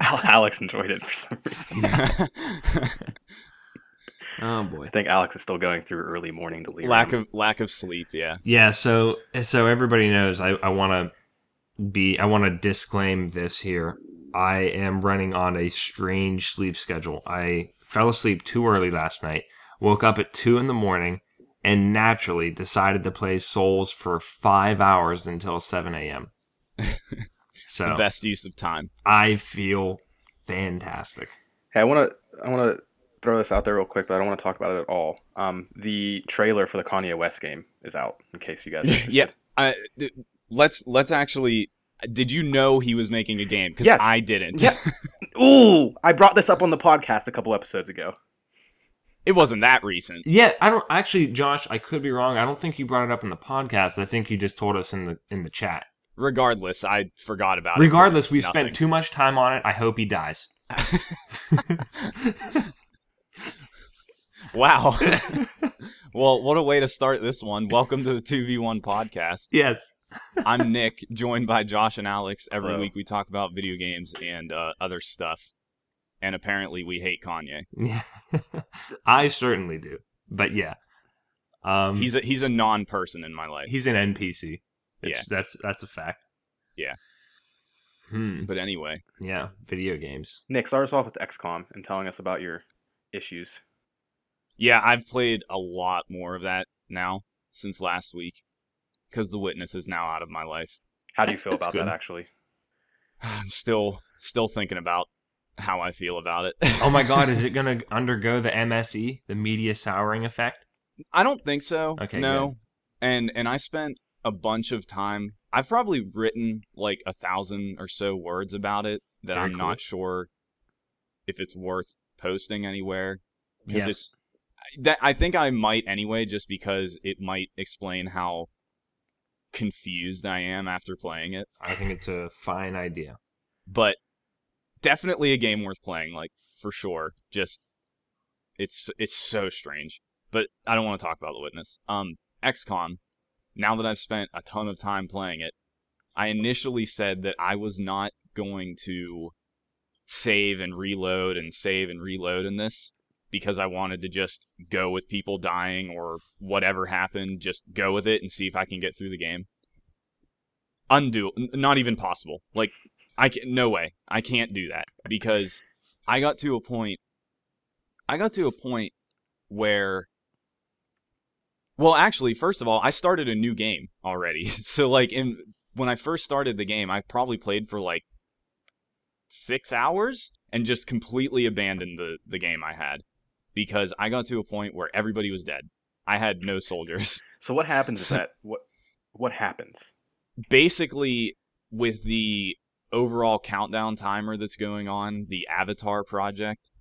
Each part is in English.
Alex enjoyed it for some reason. Oh boy. I think Alex is still going through early morning delirium. lack of lack of sleep. Yeah. Yeah, so so everybody knows I, I want to be I want to disclaim this here. I am running on a strange sleep schedule. I fell asleep too early last night, woke up at 2 in the morning, and naturally decided to play Souls for 5 hours until 7 a.m. So The best use of time. I feel fantastic. Hey, I want to I want to throw this out there real quick, but I don't want to talk about it at all. Um, the trailer for the Kanye West game is out. In case you guys, are yeah. I, th- let's let's actually. Did you know he was making a game? Because Yes. I didn't. Yeah. Ooh, I brought this up on the podcast a couple episodes ago. It wasn't that recent. Yeah, I don't actually Josh, I could be wrong. I don't think you brought it up in the podcast. I think you just told us in the in the chat. Regardless, I forgot about it. Regardless, we Nothing. spent too much time on it. I hope he dies. Wow. well, what a way to start this one. Welcome to the 2v1 podcast. Yes. I'm Nick, joined by Josh and Alex. Every Hello. week we talk about video games and uh, other stuff. And apparently we hate Kanye. Yeah. I certainly do. But yeah. Um He's a he's a non-person in my life. he's an NPC. It's, Yeah. That's that's a fact. Yeah. Hmm. But anyway, Yeah. Video games. Nick, start us off with XCOM and telling us about your issues. yeah, I've played a lot more of that now since last week because the witness is now out of my life. How do you feel about good. that? Actually, I'm still still thinking about how I feel about it. Oh my god, is it gonna undergo the MSE, the media souring effect? I don't think so. Okay, no. And and I spent a bunch of time. I've probably written like a thousand or so words about it that Very I'm cool. not sure if it's worth posting anywhere. 'Cause Yes. it's- That I think I might anyway, just because it might explain how confused I am after playing it. I think it's a fine idea. But definitely a game worth playing, like for sure. Just it's it's so strange. But I don't want to talk about the witness. Um, XCOM. Now that I've spent a ton of time playing it, I initially said that I was not going to save and reload and save and reload in this because I wanted to just go with people dying or whatever happened, just go with it and see if I can get through the game. Undo, not even possible. Like I can, no way. I can't do that because I got to a point. I got to a point where. Well, actually, first of all, I started a new game already. So, like, in when I first started the game, I probably played for like six hours and just completely abandoned the the game I had because I got to a point where everybody was dead. I had no soldiers. so what happens is So- that what what happens? basically with the overall countdown timer that's going on, the Avatar project,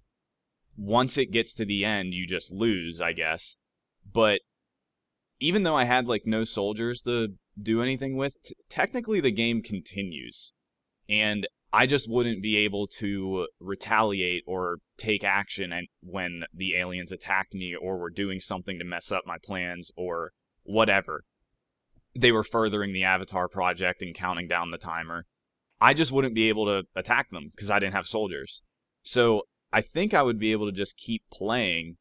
once it gets to the end, you just lose, I guess. But even though I had like no soldiers to do anything with, t- technically the game continues. And I just wouldn't be able to retaliate or take action and when the aliens attacked me or were doing something to mess up my plans or whatever they were furthering the Avatar project and counting down the timer. I just wouldn't be able to attack them because I didn't have soldiers. So I think I would be able to just keep playing,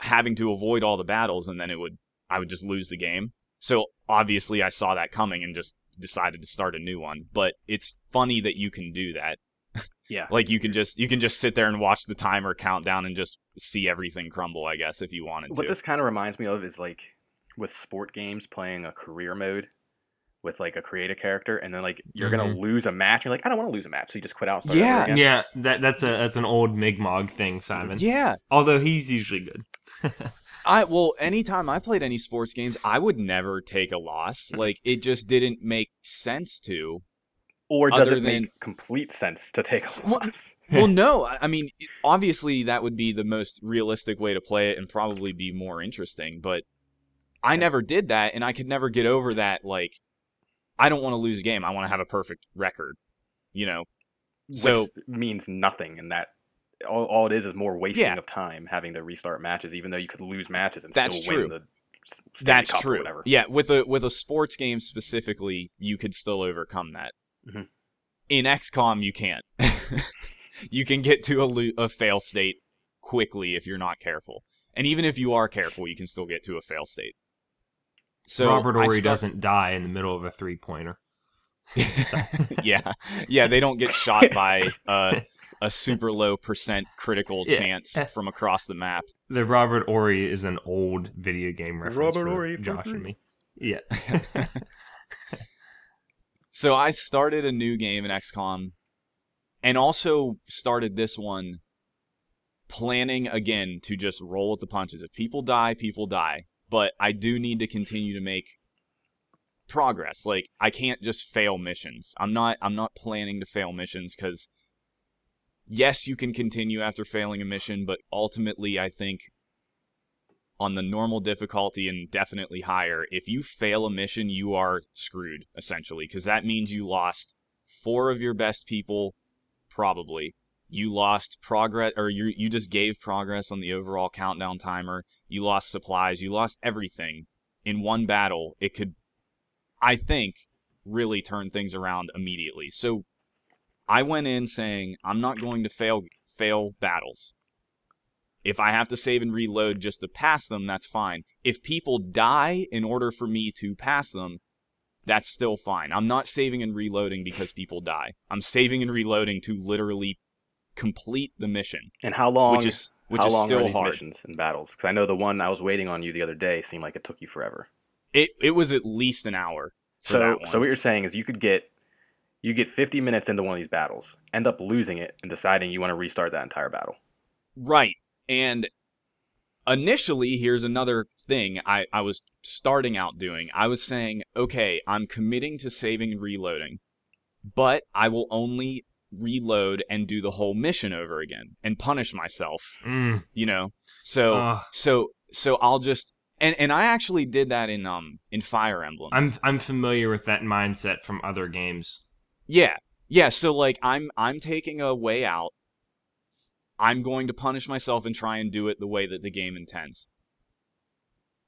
having to avoid all the battles, and then it would I would just lose the game. So obviously I saw that coming and just decided to start a new one. But it's funny that you can do that. Yeah. Like you can just you can just sit there and watch the timer count down and just see everything crumble, I guess, if you wanted What to. What this kind of reminds me of is like with sport games playing a career mode with like a creative character, and then like you're gonna mm-hmm. lose a match. You're like, I don't want to lose a match, so you just quit out. And start Yeah. again. Yeah, that that's a that's an old Migmog thing, Simon. yeah, Although he's usually good. I well, anytime I played any sports games, I would never take a loss. Mm-hmm. Like it just didn't make sense to. Or does Other it than- make complete sense to take a loss? Well, no, I mean, obviously that would be the most realistic way to play it and probably be more interesting. But I never did that, and I could never get over that. Like, I don't want to lose a game. I want to have a perfect record. You know. So Which means nothing in that. All, all it is is more wasting Yeah. of time having to restart matches, even though you could lose matches and That's still true. win the Stanley That's Cup or true. whatever. Yeah, with a with a sports game specifically, you could still overcome that. Mhm. In XCOM, you can't. you can get to a, lo- a fail state quickly if you're not careful, and even if you are careful, you can still get to a fail state. So Robert Horry stuck- doesn't die in the middle of a three pointer. yeah, yeah, they don't get shot by uh, a super low percent critical Yeah. chance from across the map. The Robert Horry is an old video game reference Robert for Horry Josh three. and me. Yeah. So I started a new game in XCOM and also started this one planning again to just roll with the punches. If people die, people die. But I do need to continue to make progress. Like I can't just fail missions. I'm not I'm not planning to fail missions cuz yes, you can continue after failing a mission, but ultimately I think on the normal difficulty and definitely higher, if you fail a mission, you are screwed essentially because that means you lost four of your best people probably. You lost progress or you you just gave progress on the overall countdown timer. You lost supplies, you lost everything in one battle. It could I think really turn things around immediately. So I went in saying I'm not going to fail fail battles. If I have to save and reload just to pass them, that's fine. If people die in order for me to pass them, that's still fine. I'm not saving and reloading because people die. I'm saving and reloading to literally complete the mission, And how long? which is which how is long are still these hard. missions and battles? Because I know the one I was waiting on you the other day seemed like it took you forever. It it was at least an hour. For So, that one. so what you're saying is you could get you get 50 minutes into one of these battles, end up losing it, and deciding you want to restart that entire battle. Right. And initially, here's another thing I, I was starting out doing. I was saying, okay, I'm committing to saving and reloading, but I will only reload and do the whole mission over again and punish myself, Mm. you know? So, Ugh. so, so I'll just, and, and I actually did that in, um, in Fire Emblem. I'm I'm familiar with that mindset from other games. Yeah. Yeah, so like I'm I'm taking a way out. I'm going to punish myself and try and do it the way that the game intends.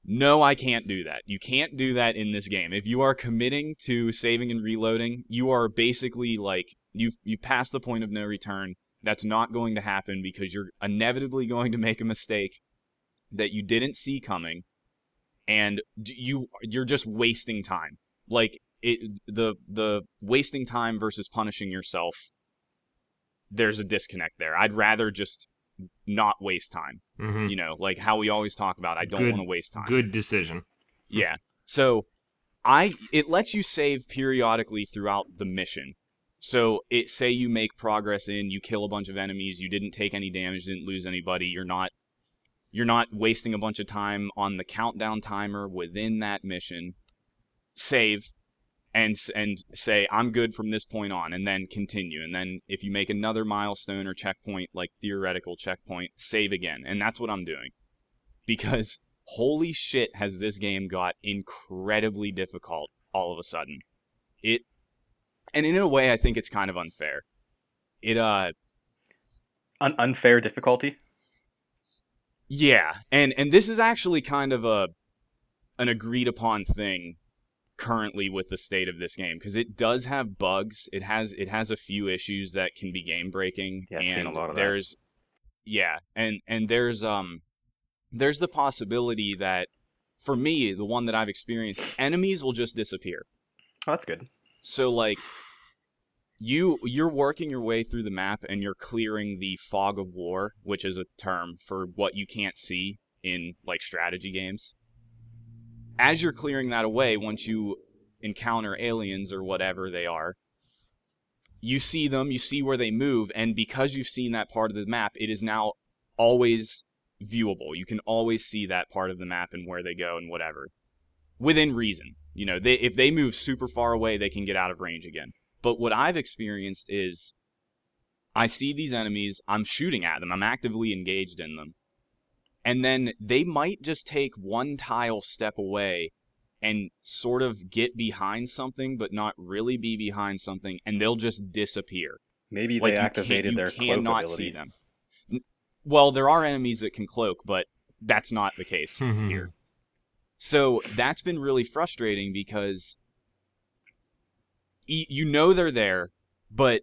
No, I can't do that. You can't do that in this game. If you are committing to saving and reloading, you are basically like you've you passed the point of no return. That's not going to happen because you're inevitably going to make a mistake that you didn't see coming and you you're just wasting time. Like it the the wasting time versus punishing yourself there's a disconnect there. I'd rather just not waste time. hmm You know, like how we always talk about I don't want to waste time. Good decision. Yeah. So I it lets you save periodically throughout the mission. So it say you make progress in, you kill a bunch of enemies, you didn't take any damage, didn't lose anybody, you're not you're not wasting a bunch of time on the countdown timer within that mission. Save and and say I'm good from this point on and then continue. And then if you make another milestone or checkpoint like theoretical checkpoint save again. And that's what I'm doing. Because holy shit has this game got incredibly difficult all of a sudden. It and in a way i think it's kind of unfair. It uh Un- unfair difficulty. yeah. And and this is actually kind of a an agreed upon thing currently with the state of this game because it does have bugs it has it has a few issues that can be game breaking Yeah, I've and seen a lot of that. there's yeah and and there's um there's the possibility that for me the one that i've experienced enemies will just disappear Oh, that's good. so like you you're working your way through the map and you're clearing the fog of war which is a term for what you can't see in like strategy games as you're clearing that away once you encounter aliens or whatever they are you see them you see where they move and because you've seen that part of the map it is now always viewable. You can always see that part of the map and where they go and whatever. Within reason you know they if they move super far away they can get out of range again. But what I've experienced is I see these enemies, I'm shooting at them, I'm actively engaged in them. And then they might just take one tile step away and sort of get behind something, but not really be behind something, and they'll just disappear. Maybe Like they you activated can't, you their cloak cannot ability. see them. Well, there are enemies that can cloak, but that's not the case hmm. here. So that's been really frustrating because you know they're there, but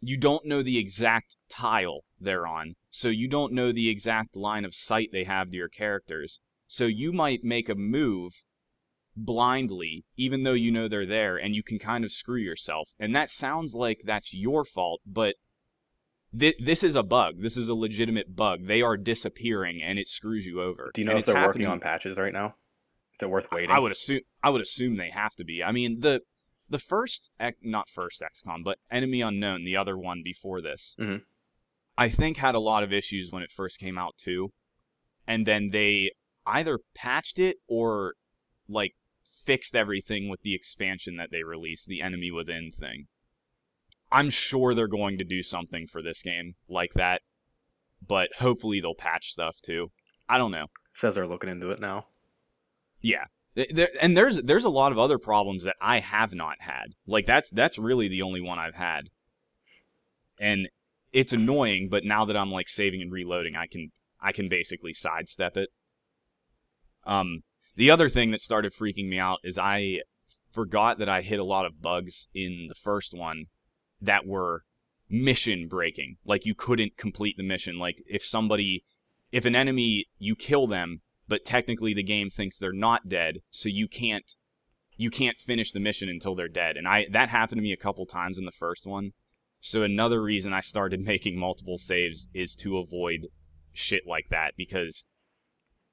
you don't know the exact tile they're on. So you don't know the exact line of sight they have to your characters. So you might make a move blindly, even though you know they're there, and you can kind of screw yourself. And that sounds like that's your fault, but th- this is a bug. This is a legitimate bug. They are disappearing, and it screws you over. Do you know And if they're happening- working on patches right now? Is it worth waiting? I would assume. I would assume they have to be. I mean the the first, not first XCOM, but Enemy Unknown, the other one before this, Mhm. I think had a lot of issues when it first came out too, and then they either patched it or like fixed everything with the expansion that they released, the Enemy Within thing. I'm sure they're going to do something for this game like that, but hopefully they'll patch stuff too. I don't know. Says they're looking into it now. Yeah. There, and there's there's a lot of other problems that I have not had. Like that's that's really the only one I've had. And it's annoying, but now that I'm like saving and reloading, I can I can basically sidestep it. Um the other thing that started freaking me out is I forgot that I hit a lot of bugs in the first one that were mission breaking. Like you couldn't complete the mission. Like if somebody if an enemy you kill them but technically the game thinks they're not dead, so you can't you can't finish the mission until they're dead. And I that happened to me a couple times in the first one. So another reason I started making multiple saves is to avoid shit like that because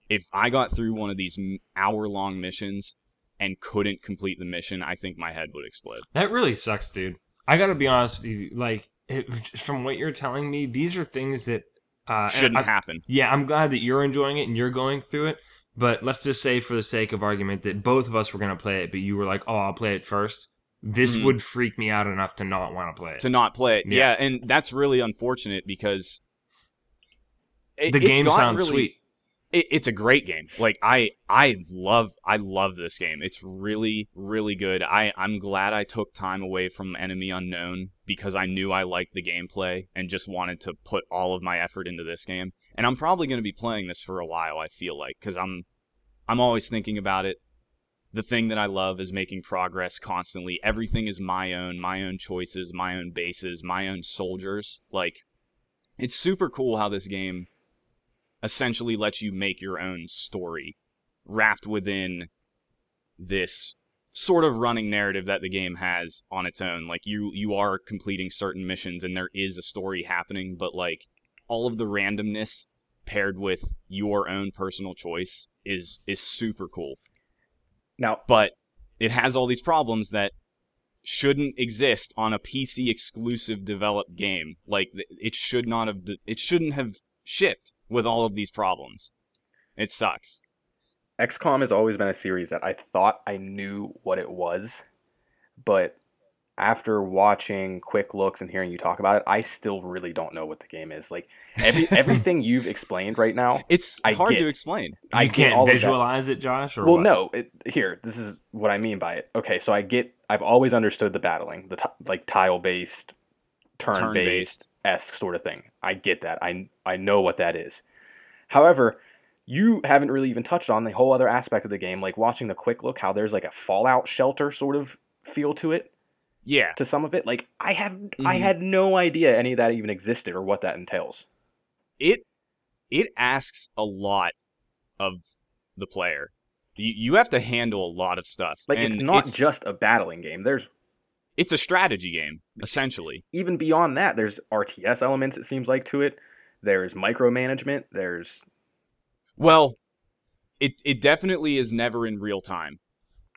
if I got through one of these hour long missions and couldn't complete the mission, I think my head would explode. That really sucks, dude. I gotta be honest with you. Like, it, from what you're telling me, these are things that uh, Shouldn't I- happen. Yeah, I'm glad that you're enjoying it and you're going through it. But let's just say, for the sake of argument, that both of us were going to play it, but you were like, "Oh, I'll play it first. This Mhm. would freak me out enough to not want to play it. to not play it. Yeah. Yeah, and that's really unfortunate because it, the it's game sounds really, sweet. It, it's a great game. Like I, I love, I love this game. It's really, really good. I, I'm glad I took time away from Enemy Unknown because I knew I liked the gameplay and just wanted to put all of my effort into this game. And I'm probably going to be playing this for a while. I feel like because I'm, I'm always thinking about it. The thing that I love is making progress constantly. Everything is my own, my own choices, my own bases, my own soldiers. Like, it's super cool how this game essentially lets you make your own story wrapped within this sort of running narrative that the game has on its own like you you are completing certain missions and there is a story happening but like all of the randomness paired with your own personal choice is is super cool Now, but it has all these problems that shouldn't exist on a PC exclusive developed game. Like it should not have it shouldn't have shipped with all of these problems. It sucks. XCOM has always been a series that I thought I knew what it was, but after watching quick looks and hearing you talk about it, I still really don't know what the game is. Like every everything you've explained right now, It's I hard get- to explain. I you get can't all of that. visualize it, Josh. Or Well, what? no. It, here, this is what I mean by it. Okay, so I get. I've always understood the battling, the t- like tile based, turn based Turn-based. esque sort of thing. I get that. I I know what that is. However, you haven't really even touched on the whole other aspect of the game, like watching the quick look, how there's like a Fallout shelter sort of feel to it, Yeah. to some of it. Like I have, I Mhm. had no idea any of that even existed or what that entails. It it asks a lot of the player. You you have to handle a lot of stuff. Like and it's not it's, just a battling game. There's it's a strategy game essentially. even beyond that, there's RTS elements. It seems like to it. There's micromanagement. There's Well, it it definitely is never in real time.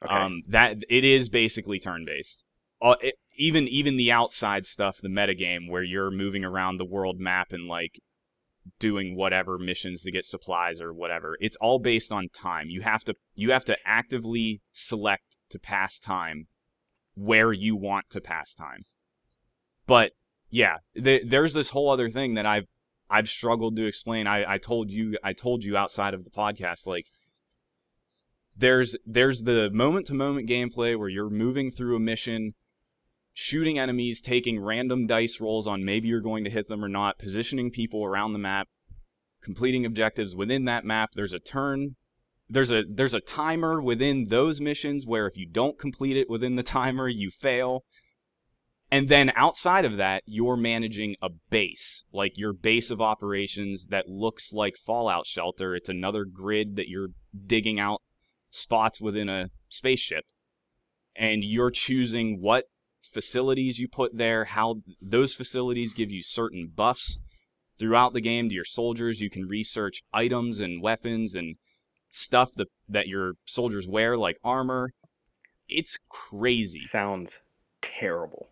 okay. Um, that it is basically turn based. Uh, it, even even the outside stuff, the metagame where you're moving around the world map and like doing whatever missions to get supplies or whatever. It's all based on time. You have to you have to actively select to pass time where you want to pass time. But yeah, th- there's this whole other thing that I've I've struggled to explain. I, I told you I told you outside of the podcast like there's there's the moment to moment gameplay where you're moving through a mission shooting enemies taking random dice rolls on maybe you're going to hit them or not positioning people around the map completing objectives within that map there's a turn there's a there's a timer within those missions where if you don't complete it within the timer, you fail. And then outside of that, you're managing a base, like your base of operations that looks like Fallout Shelter. It's another grid that you're digging out spots within a spaceship. And you're choosing what facilities you put there, how those facilities give you certain buffs throughout the game to your soldiers. You can research items and weapons and stuff that, that your soldiers wear, like armor. It's crazy. Sounds terrible.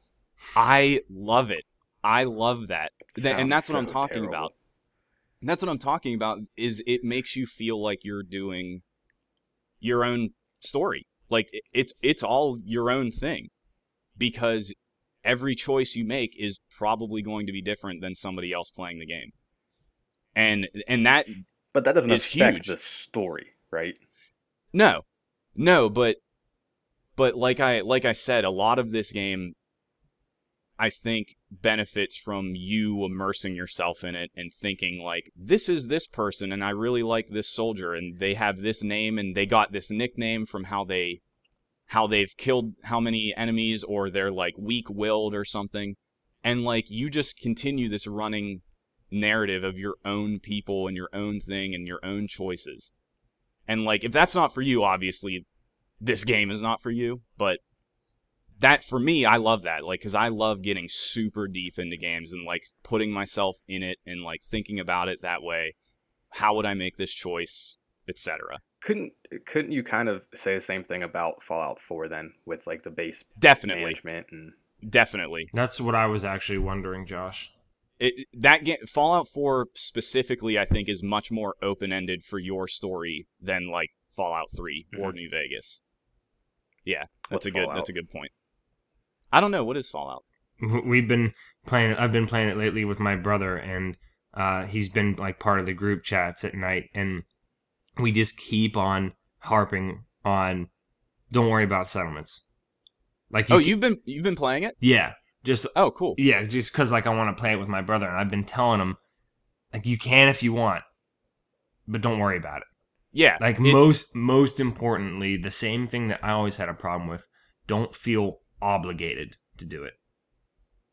I love it. I love that. Th- and that's what I'm talking terrible. about. That's what I'm talking about is it makes you feel like you're doing your own story. Like it's it's all your own thing because every choice you make is probably going to be different than somebody else playing the game. And and that But that doesn't affect huge. the story, right? No, no, but but like I like I said, a lot of this game, I think benefits from you immersing yourself in it and thinking like this is this person, and I really like this soldier, and they have this name, and they got this nickname from how they how they've killed how many enemies, or they're like weak willed or something, and like you just continue this running narrative of your own people and your own thing and your own choices. And like, if that's not for you, obviously, this game is not for you. But that for me, I love that. Like, because I love getting super deep into games and like putting myself in it and like thinking about it that way. How would I make this choice, etc. Couldn't couldn't you kind of say the same thing about Fallout 4 then with like the base Definitely, management and definitely. That's what I was actually wondering, Josh. It, that game, Fallout 4 specifically, I think, is much more open ended for your story than like Fallout 3 or New Vegas. Yeah, that's What's a good. Fallout? That's a good point. I don't know what is Fallout. We've been playing. I've been playing it lately with my brother, and uh, he's been like part of the group chats at night, and we just keep on harping on. Don't worry about settlements. Like, Oh, you've been you've been playing it? yeah, just Oh, cool. yeah, just because like I want to play it with my brother, and I've been telling him like you can if you want, but don't worry about it. Yeah, Like most most importantly, the same thing that I always had a problem with. Don't feel obligated to do it.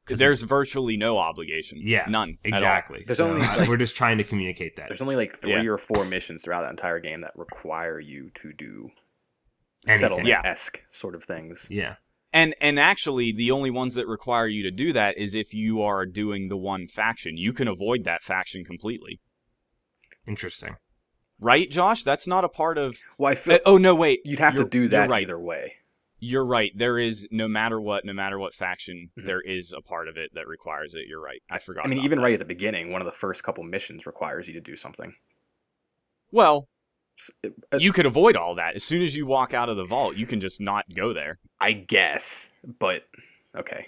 'Cause There's virtually no obligation. Yeah, none. Exactly. There's So only, like- we're just trying to communicate that. there's only like three Yeah. or four missions throughout that entire game that require you to do Anything. settlement Yeah. esque sort of things. Yeah. And and actually, the only ones that require you to do that is if you are doing the one faction. You can avoid that faction completely, Interesting. right, Josh? That's not a part of. Well, I feel Uh, oh no, wait. you'd have to do that right. either way. You're right. There is no matter what, no matter what faction, Mhm. there is a part of it that requires it. You're right. I forgot. I mean, even that. right at the beginning, one of the first couple missions requires you to do something. Well, S- uh, you could avoid all that as soon as you walk out of the vault. You can just not go there. I guess, but okay.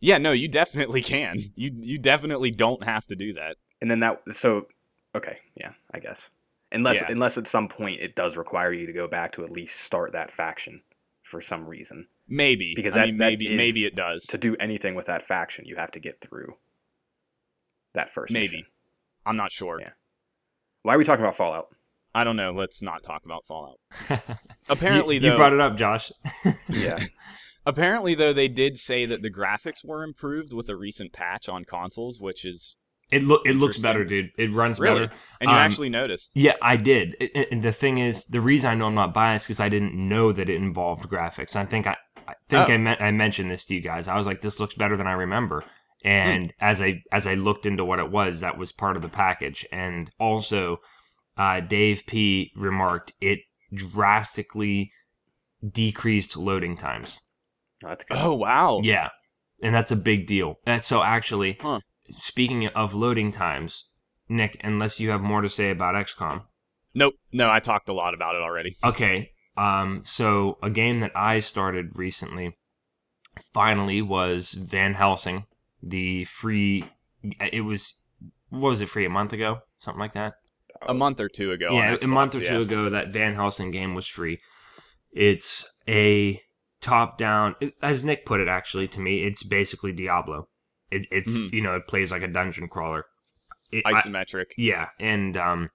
Yeah, no, you definitely can. You you definitely don't have to do that. And then that so okay, yeah, I guess. Unless Yeah. unless at some point it does require you to go back to at least start that faction for some reason. Maybe Because I that- mean, maybe is- maybe it does. To do anything with that faction, you have to get through that first Maybe. mission. I'm not sure. Yeah. Why are we talking about Fallout? I don't know. Let's not talk about Fallout. Apparently, you, though, you brought it up, Josh. Yeah. apparently though they did say that the graphics were improved with a recent patch on consoles, which is It look it looks better, dude. It runs really, better. and you Um, actually noticed. Yeah, I did. It- it- and the thing is, the reason I know I'm not biased because I didn't know that it involved graphics. I think I, I think Oh. I meant I mentioned this to you guys. I was like, this looks better than I remember. Hmm. And as I as I looked into what it was, that was part of the package. And also, uh, Dave P remarked it drastically decreased loading times. Oh. Oh wow! Yeah, and that's a big deal. And so actually, Huh. Speaking of loading times, Nick, unless you have more to say about XCOM. Nope. No, I talked a lot about it already. Okay. Um, so a game that I started recently finally was Van Helsing, the free. It was what was it free a month ago, something like that. A month or two ago. yeah, on a month or Xbox, two ago, that Van Helsing game was free. It's a top-down, as Nick put it. Actually, to me, it's basically Diablo. It, it's Mhm. you know it plays like a dungeon crawler. It, I- Isometric. yeah, and um,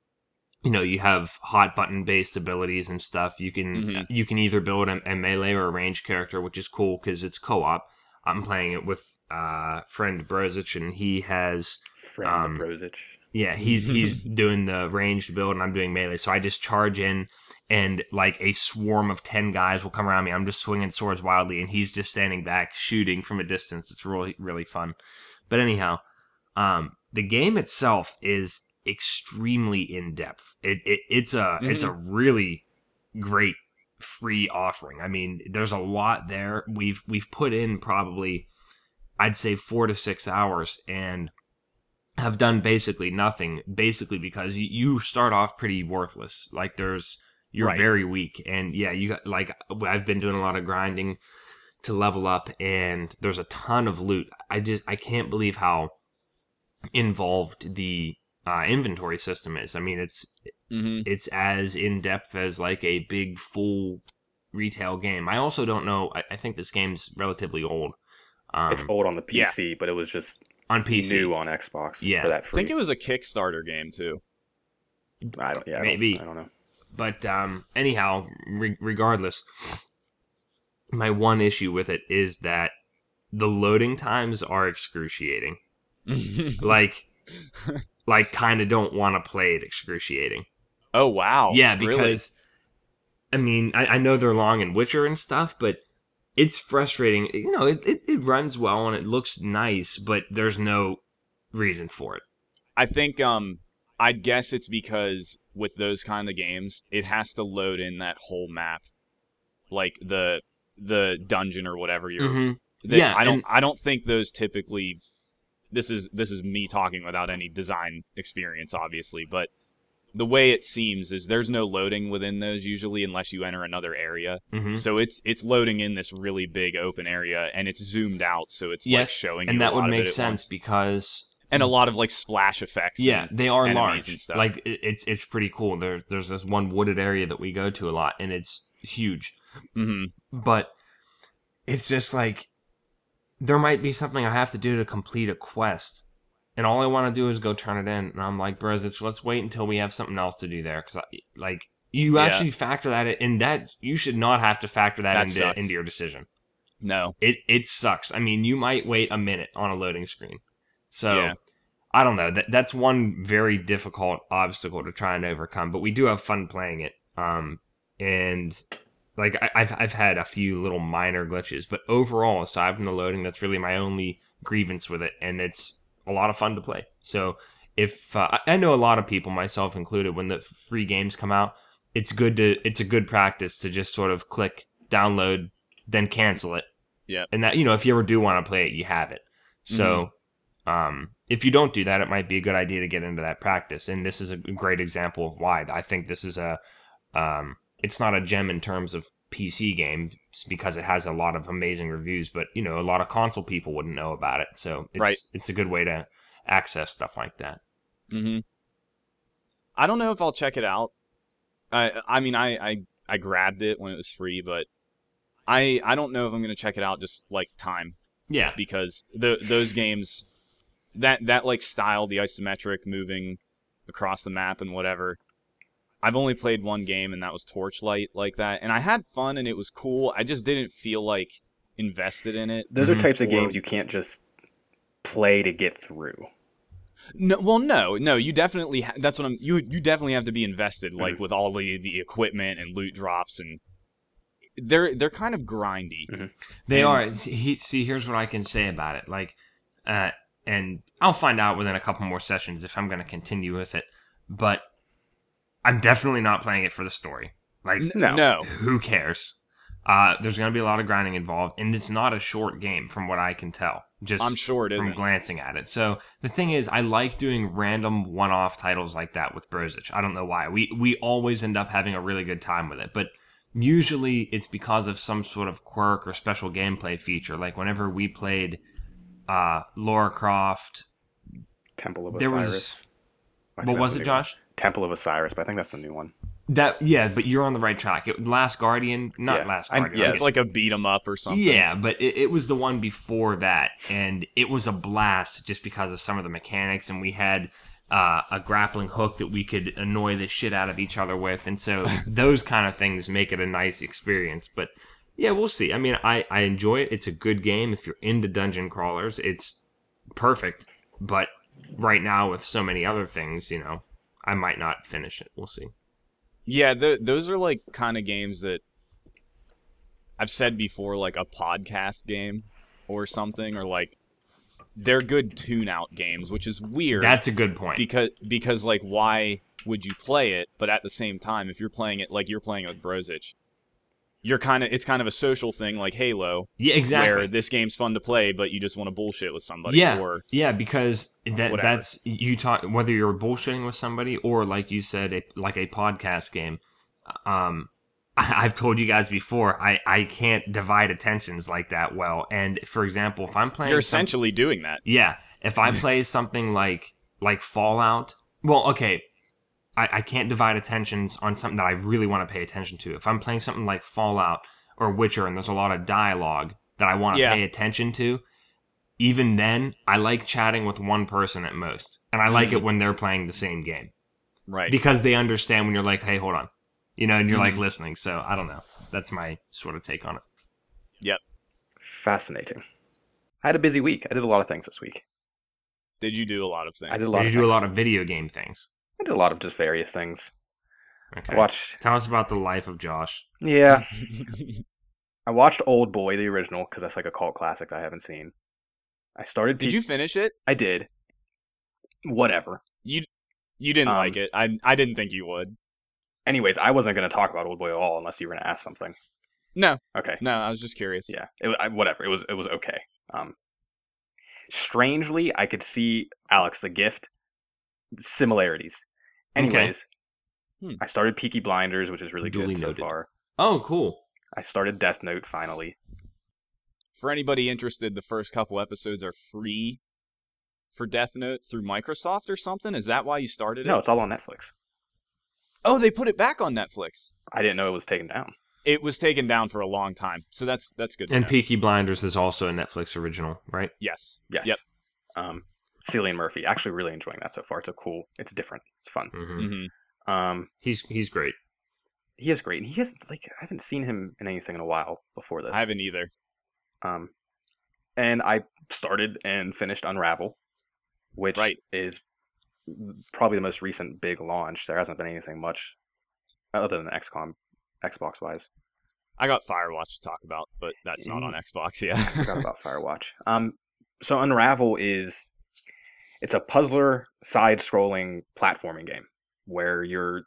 you know you have hot button based abilities and stuff. You can Mhm. you can either build a, a melee or a range character, which is cool because it's co op. I'm playing it with uh friend Brozich, and he has Friend Um, Brozich. Yeah, he's he's doing the ranged build and I'm doing melee. So I just charge in and like a swarm of 10 guys will come around me. I'm just swinging swords wildly and he's just standing back shooting from a distance. It's really really fun. But anyhow, um the game itself is extremely in depth. It, it it's a it's a really great free offering. I mean, there's a lot there. We've we've put in probably I'd say 4 to 6 hours and have done basically nothing basically because you, you start off pretty worthless. Like there's you're Right. very weak. And yeah you got like i've been doing a lot of grinding to level up and there's a ton of loot. I just i can't believe how involved the uh, inventory system is. I mean it's hmm it's as in depth as like a big full retail game. I also don't know i, I think this game's relatively old. Um, It's old on the yeah. PC, but it was just on pc new on Xbox Yeah. for that I think it was a Kickstarter game too. I don't. Yeah, I Maybe. Don't, I don't know. But um, anyhow, re- regardless, my one issue with it is that the loading times are excruciating. Like, like kind of don't want to play it excruciating. oh wow. yeah, Really? because I mean, I, I know they're long in Witcher and stuff, but it's frustrating. You know, it, it, it runs well and it looks nice, but there's no reason for it. I think um I'd guess it's because with those kind of games, it has to load in that whole map, like the the dungeon or whatever you're. hmm that- Yeah, I don't. and- I don't think those typically. This is this is me talking without any design experience, obviously, but the way it seems is there's no loading within those usually unless you enter another area. hmm So it's it's loading in this really big open area and it's zoomed out, so it's like Yes, showing and that would make sense because and a lot of like splash effects. Yeah, they are large. and stuff. Like it's it's pretty cool. There there's this one wooded area that we go to a lot, and it's huge. Mhm. But it's just like there might be something I have to do to complete a quest, and all I want to do is go turn it in. And I'm like, Brezich, let's wait until we have something else to do there, because like you Yeah. actually factor that in. That you should not have to factor that, That into into your decision. No. It it sucks. I mean, you might wait a minute on a loading screen. So Yeah. I don't know. That that's one very difficult obstacle to try and overcome. But we do have fun playing it. Um, and like I, I've I've had a few little minor glitches, but overall, aside from the loading, that's really my only grievance with it, and it's a lot of fun to play. So if uh, I- know a lot of people, myself included, when the free games come out, it's good to it's a good practice to just sort of click download, then cancel it. Yep. And that you know, if you ever do want to play it, you have it. So um, if you don't do that, it might be a good idea to get into that practice. And this is a great example of why. I think this is a, um, it's not a gem in terms of PC games because it has a lot of amazing reviews, but you know, a lot of console people wouldn't know about it. So it's, Right. it's a good way to access stuff like that. hmm I don't know if I'll check it out. I I mean I, I I grabbed it when it was free, but I I don't know if I'm gonna check it out just like time Yeah. because the those games that that like style the isometric moving across the map and whatever. I've only played one game and that was Torchlight like that, and I had fun and it was cool. I just didn't feel like invested in it. Those Mhm. are types of Or- games you can't just play to get through. No, well, no, no. You definitely. Ha- that's what I'm. You you definitely have to be invested, like Mhm. with all the the equipment and loot drops, and they're they're kind of grindy. They And- are. He, see, here's what I can say about it. Like, uh, and I'll find out within a couple more sessions if I'm going to continue with it. But I'm definitely not playing it for the story. Like, No. no. who cares? Uh, there's going to be a lot of grinding involved, and it's not a short game from what I can tell. Just I'm sure it from isn't. glancing at it. So the thing is, I like doing random one-off titles like that with Brozich. I don't know why. We we always end up having a really good time with it, but usually it's because of some sort of quirk or special gameplay feature. Like whenever we played uh, Lara Croft, Temple of there Osiris. was what was it. Josh? Temple of Osiris, but I think that's the new one. That yeah, but you're on the right track. It, Last Guardian, not Yeah, Last I- Guardian. yeah, It's like a beat 'em up or something. Yeah, but it, it was the one before that, and it was a blast just because of some of the mechanics. And we had uh, a grappling hook that we could annoy the shit out of each other with, and so those kind of things make it a nice experience. But yeah, we'll see. I mean, I I enjoy it. It's a good game if you're into dungeon crawlers. It's perfect. But right now, with so many other things, you know, I might not finish it. We'll see. Yeah, the, those are like kind of games that I've said before, like a podcast game or something, or like they're good tune-out games, which is weird. That's a good point. because because like why would you play it? But at the same time, if you're playing it like you're playing it with Brozich, you're kind of it's kind of a social thing like Halo, yeah, exactly. where this game's fun to play, but you just want to bullshit with somebody. yeah, Or yeah, because that Whatever. that's you talk whether you're bullshitting with somebody or like you said, a, like a podcast game. Um, I, I've told you guys before, I I can't divide attentions like that well. And for example, if I'm playing, you're essentially doing that. yeah, if I play something like like Fallout, well, okay, I, I can't divide attentions on something that I really want to pay attention to. If I'm playing something like Fallout or Witcher, and there's a lot of dialogue that I want to Yeah. pay attention to, even then, I like chatting with one person at most, and I like Mhm. it when they're playing the same game Right. because they understand when you're like, "Hey, hold on," you know, and you're like Mhm. listening. So I don't know. That's my sort of take on it. Yep. Fascinating. I had a busy week. I did a lot of things this week. Did you do a lot of things? I did a So lot you of do a lot of video game things. I did a lot of just various things. Okay. I watched. Tell us about the life of Josh. Yeah, I watched Old Boy, the original, because that's like a cult classic that I haven't seen. I started. Did Pe- you finish it? I did. Whatever. You you didn't Um, like it. I I didn't think you would. Anyways, I wasn't going to talk about Old Boy at all unless you were going to ask something. No, Okay. no. I was just curious. Yeah. It, wa- I, whatever. It was. It was okay. Um. Strangely, I could see Alex the Gift similarities. Okay. Anyways, Hmm. I started Peaky Blinders, which is really Duly good so far. Oh, cool. I started Death Note finally. For anybody interested, the first couple episodes are free for Death Note through Microsoft or something. Is that why you started it? No, it's all on Netflix. Oh, they put it back on Netflix. I didn't know it was taken down. It was taken down for a long time, so that's that's good. And know. Peaky Blinders is also a Netflix original, right? yes, Yes. Yep. Um, Cillian Murphy. Actually, really enjoying that so far. It's a cool. It's different. It's fun. hmm hmm Um, He's he's great. he is great. And He has like I haven't seen him in anything in a while before this. I haven't either. Um, and I started and finished Unravel, which Right. is probably the most recent big launch. There hasn't been anything much other than XCOM, Xbox wise. I got Firewatch to talk about, but that's not on Xbox. Yeah. I forgot about Firewatch. Um, so Unravel is it's a puzzler side-scrolling platforming game where you're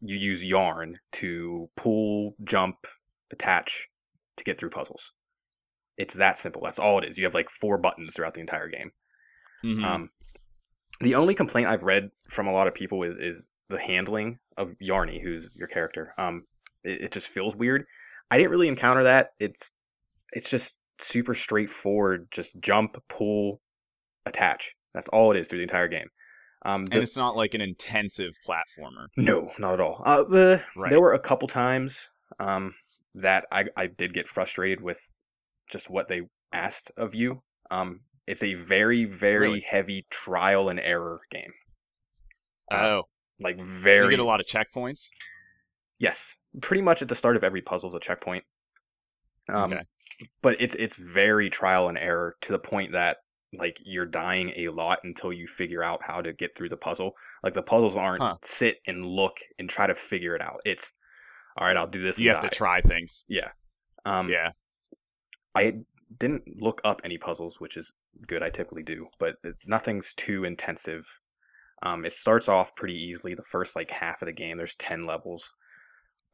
you use yarn to pull, jump, attach to get through puzzles. It's that simple. That's all it is. You have like four buttons throughout the entire game. Mhm. Um, the only complaint I've read from a lot of people is, is the handling of Yarny, who's your character. Um, it, it just feels weird. I didn't really encounter that. It's it's just super straightforward. Just jump, pull, attach. That's all it is through the entire game. Um, the- and it's not like an intensive platformer. no, not at all. Uh, the, Right. There were a couple times um, that I, I did get frustrated with just what they asked of you. Um, it's a very, very Really? heavy trial and error game. Uh, Oh, Like very. so you get a lot of checkpoints. Yes, pretty much at the start of every puzzle is a checkpoint. Um, okay. But it's it's very trial and error to the point that like you're dying a lot until you figure out how to get through the puzzle. Like the puzzles aren't Huh. sit and look and try to figure it out. It's all right. I'll do this. You and have to try things. Yeah. Um, yeah. I didn't look up any puzzles, which is good. I typically do, but nothing's too intensive. Um, it starts off pretty easily. The first like half of the game, there's ten levels,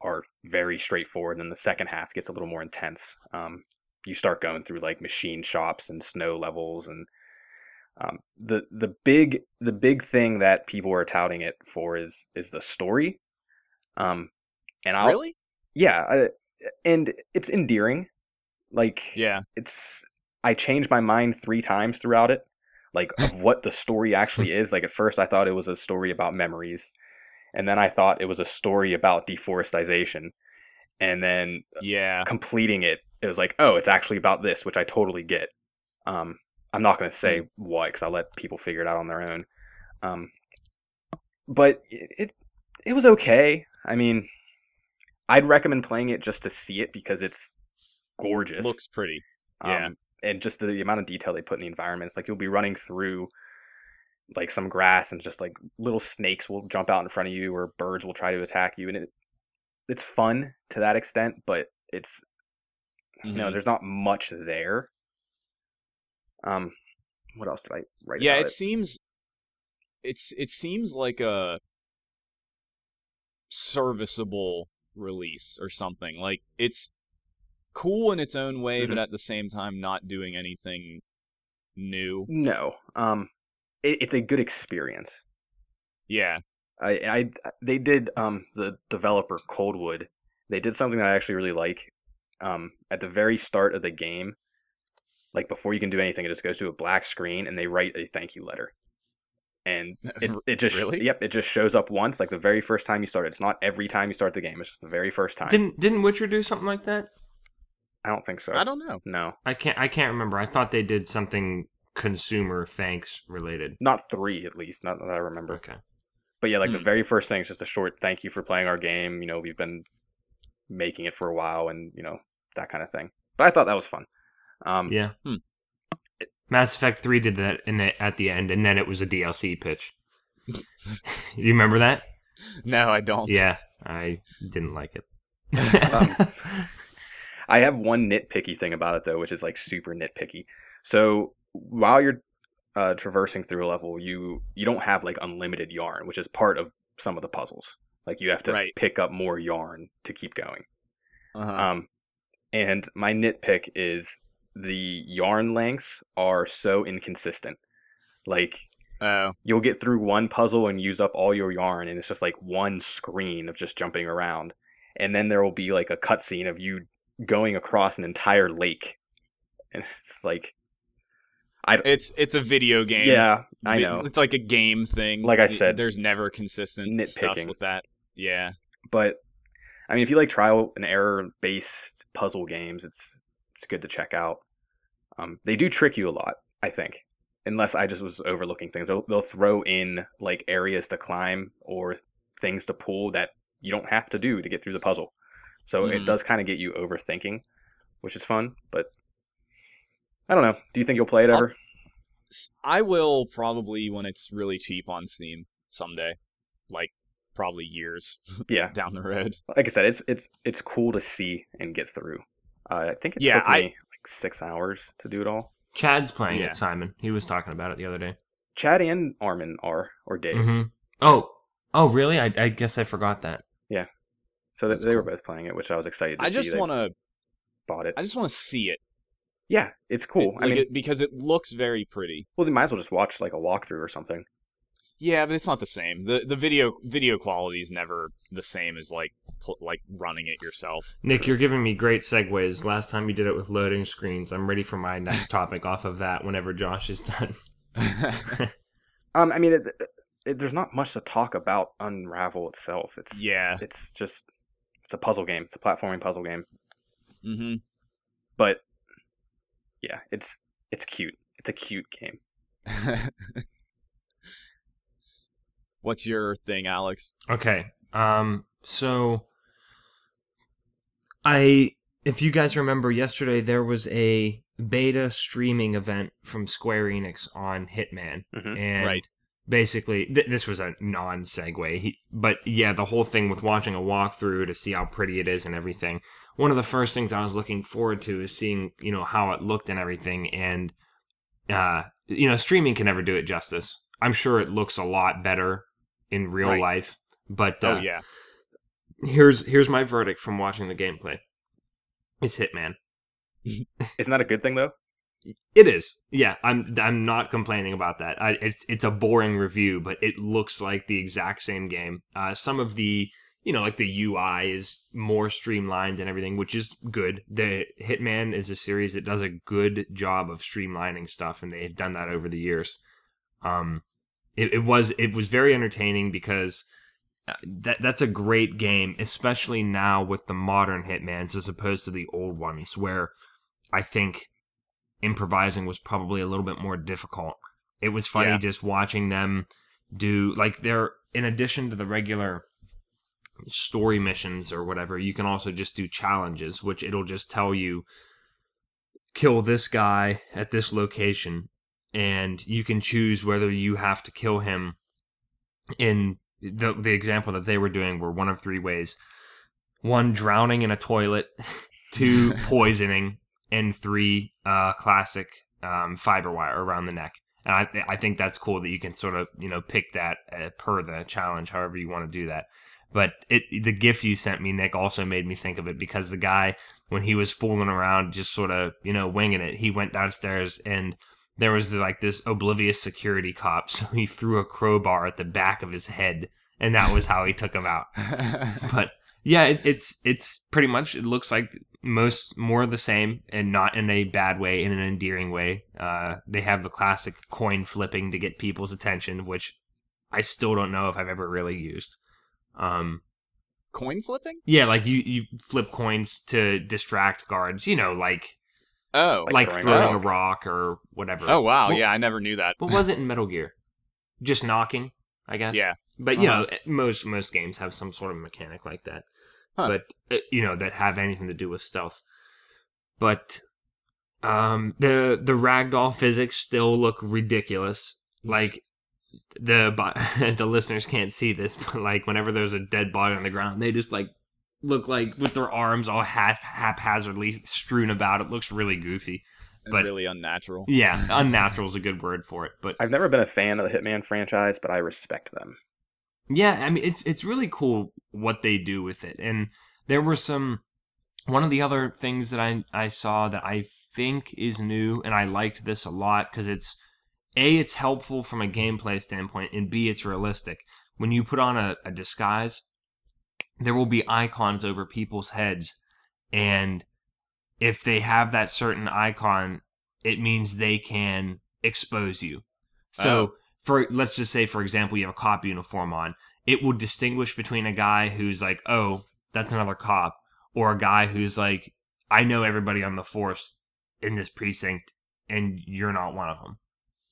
are very straightforward. Then the second half gets a little more intense. Um, you start going through like machine shops and snow levels, and um, the the big the big thing that people are touting it for is is the story. Um, and I'll Really? yeah, I, and it's endearing. Like Yeah. it's I changed my mind three times throughout it, like of what the story actually is. Like at first I thought it was a story about memories, and then I thought it was a story about deforestation, and then Yeah. completing it, it was like, oh, it's actually about this, which I totally get. Um, I'm not going to say what because I'll let people figure it out on their own. Um, but it, it it was okay. I mean, I'd recommend playing it just to see it because it's gorgeous. Looks pretty. Um, yeah. and just the amount of detail they put in the environments. Like you'll be running through like some grass and just like little snakes will jump out in front of you or birds will try to attack you and it it's fun to that extent, but it's you know, Mhm. there's not much there. Um what else did I write yeah, about it seems it's it seems like a serviceable release or something. Like it's cool in its own way, but Mhm. at the same time not doing anything new. No. Um it, it's a good experience. Yeah. I, I they did um the developer Coldwood. They did something that I actually really like. Um, at the very start of the game, like before you can do anything, it just goes to a black screen and they write a thank you letter. And it, it just Really? yep, it just shows up once, like the very first time you start. it. It's not every time you start the game. It's just the very first time. Didn't didn't Witcher do something like that? I don't think so. I don't know. No, I can't I can't remember. I thought they did something consumer thanks related. not three at least. Not that I remember. Okay. But yeah, like the Hmm. very first thing is just a short thank you for playing our game. You know, we've been making it for a while, and you know that kind of thing. But I thought that was fun. Um, Yeah. Hmm. Mass Effect 3 did that in the, at the end, and then it was a DLC pitch. you remember that? No, I don't. Yeah, I didn't like it. Um, I have one nitpicky thing about it though, which is like super nitpicky. So while you're uh, traversing through a level, you you don't have like unlimited yarn, which is part of some of the puzzles. Like you have to Right. pick up more yarn to keep going. Uh-huh. Um, and my nitpick is the yarn lengths are so inconsistent. Like oh. you'll get through one puzzle and use up all your yarn, and it's just like one screen of just jumping around, and then there will be like a cutscene of you going across an entire lake, and it's like, It's it's a video game. yeah, I know, It's like a game thing. Like I said, there's never consistent stuff nitpicking. with that. Yeah. but I mean, if you like trial and error based puzzle games, it's it's good to check out. Um, they do trick you a lot, I think. Unless I just was overlooking things, they'll, they'll throw in like areas to climb or things to pull that you don't have to do to get through the puzzle. So it Mhm. does kind of get you overthinking, which is fun. But I don't know. Do you think you'll play it I'll- ever? S- I will probably when it's really cheap on Steam someday. Like probably years yeah. down the road. Like I said, it's it's it's cool to see and get through. Uh, I think it Yeah, took I- me like six hours to do it all. Chad's playing Yeah. it, Simon. He was talking about it the other day. Chad and Armin are or did. hmm Oh, oh, really? I, I guess I forgot that. Yeah. So they, they were both playing it, which I was excited to I see. just want to bought it. I just want to see it. Yeah, it's cool. It- I like mean, it, because it looks very pretty. well, they might as well just watch like a walkthrough or something. Yeah, but it's not the same. the The video video quality is never the same as like pl- like running it yourself. Nick, you're giving me great segues. Last time you did it with loading screens. I'm ready for my next topic off of that whenever Josh is done. Um, I mean, it, it, there's not much to talk about Unravel itself. It's yeah. it's just it's a puzzle game. It's a platforming puzzle game. Mm-hmm. But yeah, it's it's cute. It's a cute game. What's your thing, Alex? Okay. Um so I if you guys remember yesterday there was a beta streaming event from Square Enix on Hitman Mhm. and Right. basically th- this was a non segue but yeah the whole thing with watching a walkthrough to see how pretty it is and everything one of the first things I was looking forward to is seeing you know how it looked and everything and uh you know streaming can never do it justice I'm sure it looks a lot better in real Right. life but uh, oh yeah. here's here's my verdict from watching the gameplay. It's Hitman. Isn't that a good thing though? It is. Yeah, I'm I'm not complaining about that. I, it's it's a boring review, but it looks like the exact same game. Uh, some of the you know like the UI is more streamlined and everything, which is good. The Hitman is a series that does a good job of streamlining stuff, and they've done that over the years. Um, it, it was it was very entertaining because uh, that that's a great game, especially now with the modern Hitmans as opposed to the old ones, where I think improvising was probably a little bit more difficult. It was funny Yeah. just watching them do like they're in addition to the regular story missions or whatever, you can also just do challenges, which it'll just tell you kill this guy at this location, and you can choose whether you have to kill him. In the the example that they were doing were one of three ways: one drowning in a toilet, two poisoning, and three uh, classic um, fiber wire around the neck. And I I think that's cool that you can sort of you know pick that uh, per the challenge, however you want to do that. But it the gift you sent me, Nick, also made me think of it because the guy when he was fooling around, just sort of you know winging it, he went downstairs and there was like this oblivious security cop, so he threw a crowbar at the back of his head, and that was how he took him out. But yeah, it, it's it's pretty much it looks like most more of the same, and not in a bad way, in an endearing way. Uh, they have the classic coin flipping to get people's attention, which I still don't know if I've ever really used. Um, Coin flipping? yeah, like you you flip coins to distract guards. You know, like Oh. Like like, throwing throwing, a- a rock or whatever. oh wow, What- yeah, I never knew that. What was it in Metal Gear? Just knocking, I guess. Yeah. But you Uh-huh. know, most most games have some sort of mechanic like that. Huh. But uh, you know that have anything to do with stealth. But um, the the ragdoll physics still look ridiculous. Like the the listeners can't see this, but like whenever there's a dead body on the ground, they just like look like with their arms all hap- haphazardly strewn about. It looks really goofy. but- really unnatural. Yeah, unnatural is a good word for it. But I've never been a fan of the Hitman franchise, but I respect them. Yeah, I mean it's it's really cool what they do with it. And there were some one of the other things that I I saw that I think is new and I liked this a lot cuz it's A it's helpful from a gameplay standpoint and B it's realistic. When you put on a, a disguise, there will be icons over people's heads and if they have that certain icon, it means they can expose you. So Oh. for let's just say for example you have a cop uniform on it will distinguish between a guy who's like oh that's another cop or a guy who's like i know everybody on the force in this precinct and you're not one of them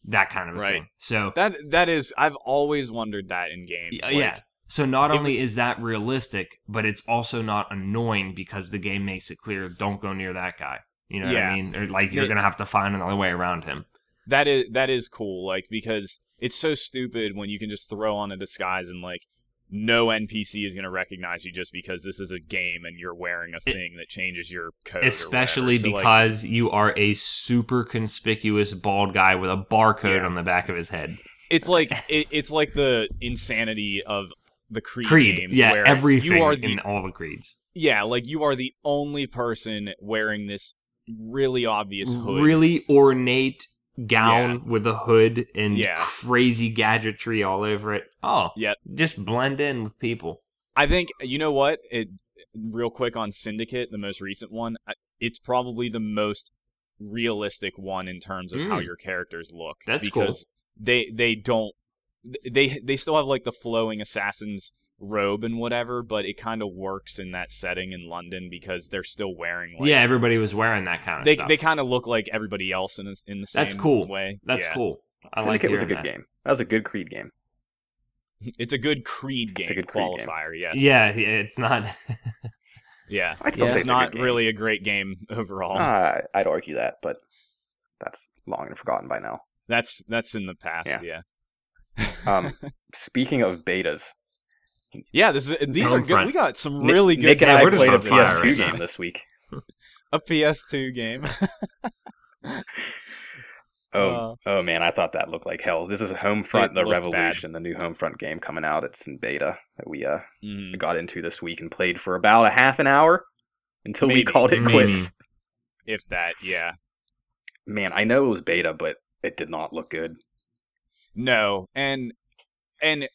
that kind of a Right. thing so That that is I've always wondered that in games. yeah, like- yeah. So not only is that realistic, but it's also not annoying because the game makes it clear don't go near that guy. You know what I mean? Or like you're gonna have to find another way around him. That is that is cool, like because it's so stupid when you can just throw on a disguise and like no NPC is gonna recognize you just because this is a game and you're wearing a It- thing that changes your code. Especially. So, like, because you are a super conspicuous bald guy with a barcode Yeah. on the back of his head. it's like it, it's like the insanity of the Creed, Creed, games. yeah, where everything You are the in all the creeds. yeah, like you are the only person wearing this really obvious hood. Really ornate gown with a hood and Yeah. crazy gadgetry all over it. Oh, yeah, just blend in with people. I think you know what? It real quick on Syndicate, the most recent one. It's probably the most realistic one in terms of how Mm. your characters look. That's cool. because they they don't they they still have like the flowing assassin's robe and whatever, but it kind of works in that setting in London because they're still wearing like yeah, everybody was wearing that kind of they stuff. they kind of look like everybody else in a, in the same That's cool. way. That's Yeah. cool. I Syndicate like was a good that. game. That was a good Creed game. It's a good Creed game It's a good Creed game. qualifier. Yes. Yeah, yeah, it's not. Yeah. I'd still Yeah. say It's it's a not good really a great game overall. Uh, I'd argue that, but that's long and forgotten by now. That's that's in the past. Yeah. Yeah. Um, speaking of betas, Yeah, this is these are good. Homefront. We got some Nick- really good. Nick and I played a PS2 right game this week. a PS2 game. Oh, Uh, oh man, I thought that looked like hell. This is Homefront: The looked bad. Revolution, the new Homefront game coming out. It's in beta that we uh mm. got into this week and played for about a half an hour until Maybe. we called it Maybe. quits. if that, yeah. Man, I know it was beta, but it did not look good. No, and and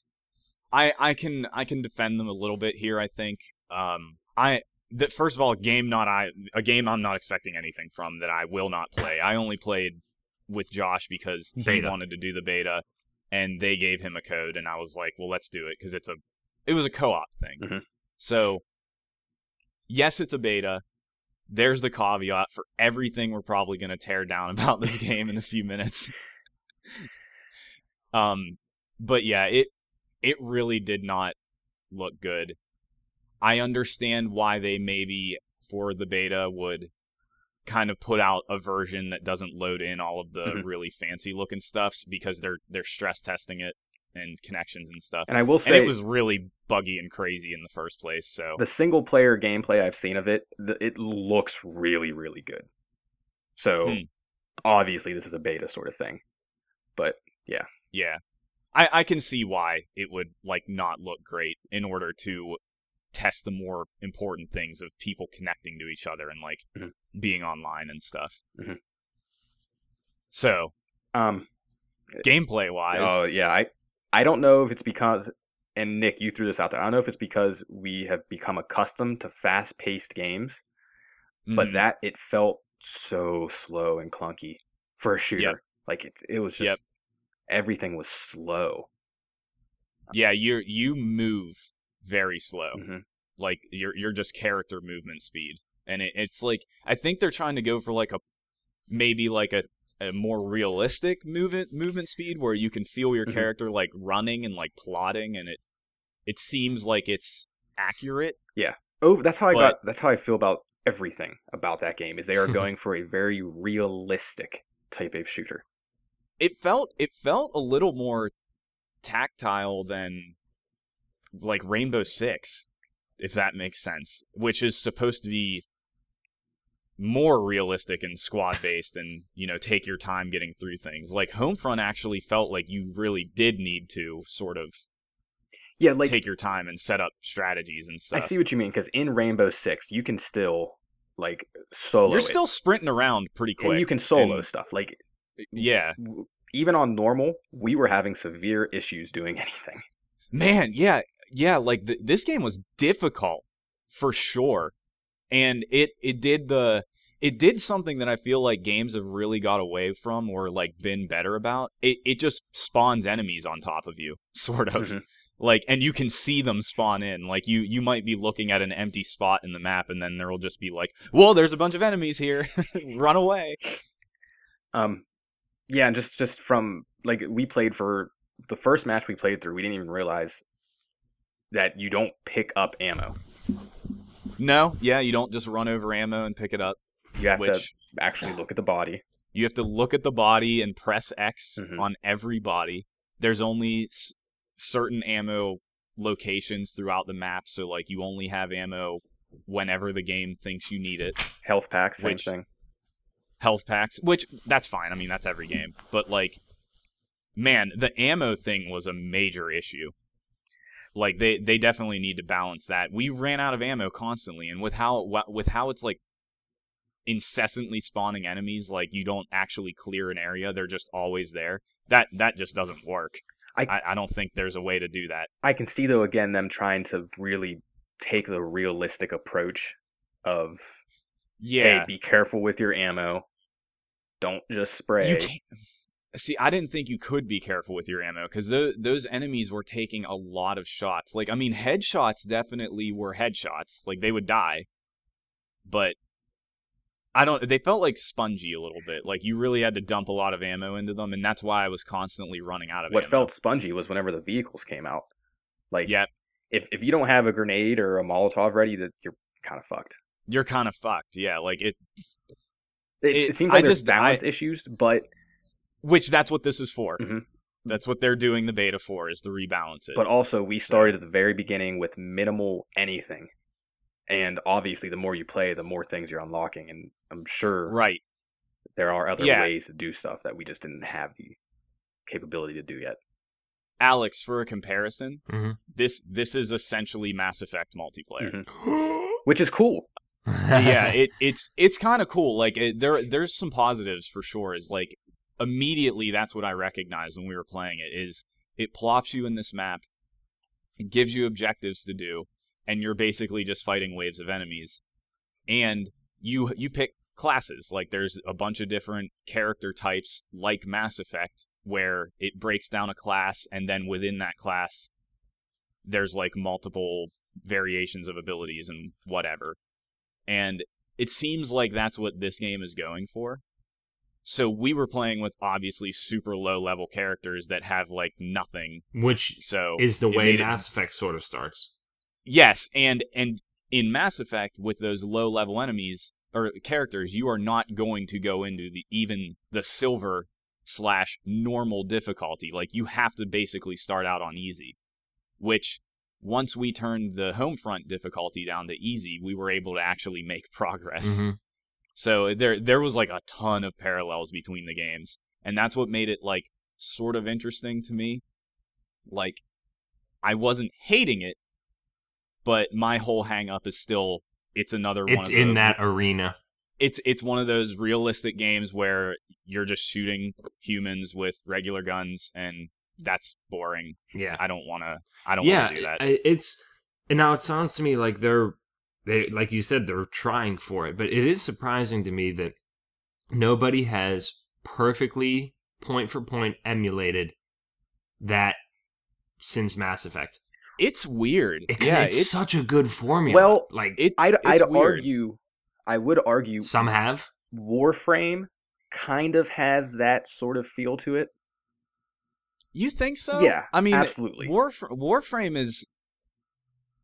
I I can I can defend them a little bit here. I think. Um, I that first of all, a game not I a game I'm not expecting anything from that I will not play. I only played with Josh because he wanted to do the beta, and they gave him a code, and I was like, well, let's do it because it's a it was a co-op thing. Mhm. So yes, it's a beta. There's the caveat for everything we're probably going to tear down about this game in a few minutes. um, but yeah, it it really did not look good. I understand why they maybe for the beta would kind of put out a version that doesn't load in all of the Mhm. really fancy looking stuffs because they're they're stress testing it and connections and stuff. And I will And say, it was really buggy and crazy in the first place. So the single player gameplay I've seen of it, the, it looks really, really good. So Hmm. obviously, this is a beta sort of thing. But yeah, yeah, I I can see why it would like not look great in order to test the more important things of people connecting to each other and like Mhm. being online and stuff. Mhm. So um, gameplay wise, oh yeah, I I don't know if it's because and Nick, you threw this out there. I don't know if it's because we have become accustomed to fast paced games, but mhm. that it felt so slow and clunky for a shooter. Like it, it was just Yep. Everything was slow. yeah, you you move very slow. Mhm. Like you're you're just character movement speed, and it, it's like I think they're trying to go for like a maybe like a a more realistic movement movement speed where you can feel your Mhm. character like running and like plotting, and it it seems like it's accurate. Yeah. Oh, that's how I But- got. That's how I feel about everything about that game. Is they are going for a very realistic type of shooter. It felt it felt a little more tactile than like Rainbow Six, if that makes sense, which is supposed to be more realistic and squad based and you know take your time getting through things like homefront actually felt like you really did need to sort of Yeah, like take your time and set up strategies and stuff I see what you mean. Because in Rainbow Six, you can still like solo. you're it, still sprinting around pretty quick and you can solo and- stuff. Like yeah. even on normal, we were having severe issues doing anything. man yeah yeah like th- this game was difficult for sure. And it it did the it did something that i feel like games have really got away from or like been better about. It it just spawns enemies on top of you sort of. Mhm. like and you can see them spawn in. Like you you might be looking at an empty spot in the map and then there will just be like well there's a bunch of enemies here. Run away. Um, yeah, and just just from like we played for the first match we played through, we didn't even realize that you don't pick up ammo. no yeah you don't just run over ammo and pick it up You have to which actually look at the body. You have to look at the body and press X Mhm. on every body. There's only s- certain ammo locations throughout the map, so like you only have ammo whenever the game thinks you need it. Health packs, same Which- thing. Health packs, which that's fine. I mean, that's every game. But like man, the ammo thing was a major issue. Like they they definitely need to balance that. We ran out of ammo constantly and with how with how it's like incessantly spawning enemies like you don't actually clear an area, they're just always there. That that just doesn't work. I- I, I don't think there's a way to do that. I can see though again them trying to really take the realistic approach of Yeah. hey, be careful with your ammo. Don't just spray. See, I didn't think you could be careful with your ammo because those those enemies were taking a lot of shots. Like, I mean, headshots definitely were headshots. Like they would die, but I don't. They felt like spongy a little bit. Like you really had to dump a lot of ammo into them, and that's why I was constantly running out of ammo. what ammo. felt spongy was whenever the vehicles came out. Like Yep. if if you don't have a grenade or a Molotov ready, that you're kind of fucked. You're kind of fucked. Yeah, like it. It, It- it seems I like there's just- I- balance issues, but Which that's what this is for. Mhm. That's what they're doing the beta for is to rebalance it. but also we started at the very beginning with minimal anything. And obviously the more you play, the more things you're unlocking and I'm sure right. there are other Yeah. ways to do stuff that we just didn't have the capability to do yet. Alex, for a comparison, Mhm. this this is essentially Mass Effect multiplayer. Mhm. Which is cool. Yeah, it it's it's kind of cool. Like it, there there's some positives for sure. Is like immediately that's what I recognized when we were playing it. Is it plops you in this map, it gives you objectives to do, and you're basically just fighting waves of enemies, and you you pick classes. Like there's a bunch of different character types, like Mass Effect, where it breaks down a class, and then within that class, there's like multiple variations of abilities and whatever and it seems like that's what this game is going for So we were playing with obviously super low level characters that have like nothing. Which So is the way made it- Mass Effect sort of starts. Yes, and and in Mass Effect with those low level enemies or characters, you are not going to go into the even the silver slash normal difficulty. Like you have to basically start out on easy. Which once we turned the home front difficulty down to easy, we were able to actually make progress. Mhm. So there there was like a ton of parallels between the games. And that's what made it like sort of interesting to me. Like I wasn't hating it, but my whole hang up is still it's another one It's in that arena. it's it's one of those realistic games where you're just shooting humans with regular guns and that's boring. Yeah. I don't want to I don't yeah, want to do that. It's and now it sounds to me like they're they like you said they're trying for it, but it is surprising to me that nobody has perfectly point for point emulated that since Mass Effect. it's weird. It, yeah, it's, it's such a good formula. Well, like it I'd, it's I'd weird. argue, I would argue, some have. Warframe kind of has that sort of feel to it. You think so? Yeah, I mean, absolutely. Warf- Warframe is.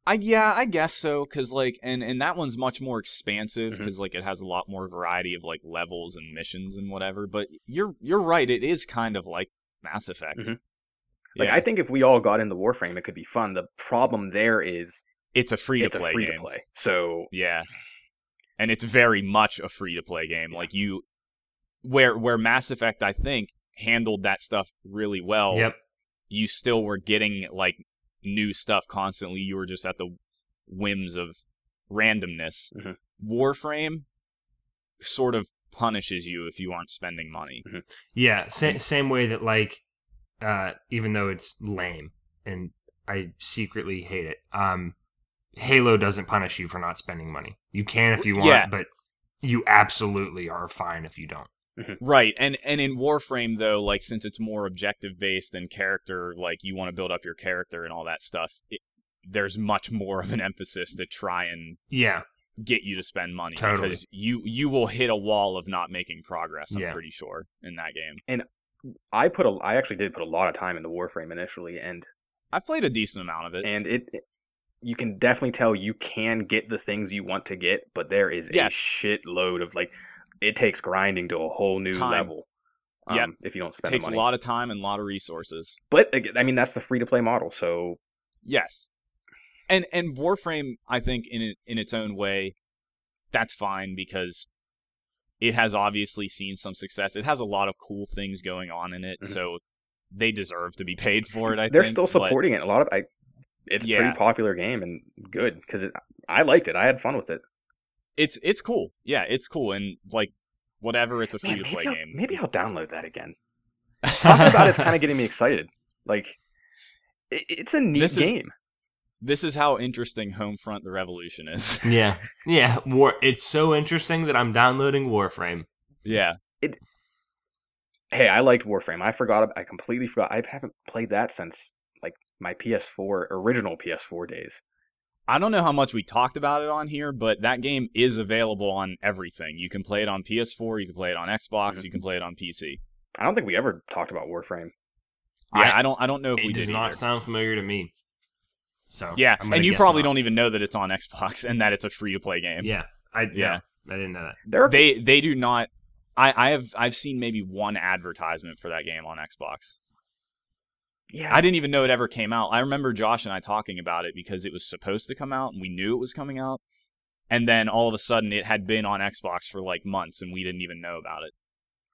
I yeah, I guess so. Cause like, and and that one's much more expansive because like it has a lot more variety of like levels and missions and whatever. But you're you're right. It is kind of like Mass Effect. Mhm. Like Yeah, I think if we all got into Warframe, it could be fun. The problem there is it's a free to play game. play. So Yeah. And it's very much a free to play game. Like you where where Mass Effect I think handled that stuff really well. Yep. You still were getting like new stuff constantly. You were just at the whims of randomness. Mhm. Warframe sort of punishes you if you aren't spending money. Yeah, sa- same way that like, uh, even though it's lame and I secretly hate it, um, Halo doesn't punish you for not spending money. You can if you want, Yeah. but you absolutely are fine if you don't. Mm-hmm. Right. And and in Warframe though, like since it's more objective based and character, like you want to build up your character and all that stuff, it, there's much more of an emphasis to try and Yeah, get you to spend money Totally. because you you will hit a wall of not making progress. I'm Yeah. pretty sure in that game. And I put a, I actually did put a lot of time in the Warframe initially, and I've played a decent amount of it. and it, it- you can definitely tell you can get the things you want to get, but there is Yes. a shitload of like it takes grinding to a whole new Time. level. Um, Yep. if you don't It spend takes money. a lot of time and a lot of resources. But I mean, that's the free to play model. So Yes, and and Warframe, I think in in its own way, that's fine because it has obviously seen some success. It has a lot of cool things going on in it, Mhm. so they deserve to be paid for it. I think. they're think, still but supporting it. A lot of I, it's a pretty popular game and good because I liked it. I had fun with it. It's it's cool. Yeah, it's cool, and like whatever, it's a free to play game. maybe I'll download that again. Talking about it's kind of getting me excited. Like, it, it's a neat This is- game. This is how interesting Homefront: The Revolution is. yeah, yeah. War. It's so interesting that I'm downloading Warframe. yeah, It. Hey, I liked Warframe. I forgot. I completely forgot. I haven't played that since like my PS4 original PS4 days. I don't know how much we talked about it on here, but that game is available on everything. You can play it on PS4, you can play it on Xbox, Mhm. you can play it on PC. I don't think we ever talked about Warframe. Yeah, I- I, don't I don't know if It we does did not either. sound familiar to me. So Yeah, and you probably not. don't even know that it's on Xbox and that it's a free to play game. Yeah, I Yeah. yeah, I didn't know that. There are They they do not I, I have I've seen maybe one advertisement for that game on Xbox. Yeah. I didn't even know it ever came out. I remember Josh and I talking about it because it was supposed to come out and we knew it was coming out. And then all of a sudden it had been on Xbox for like months and we didn't even know about it.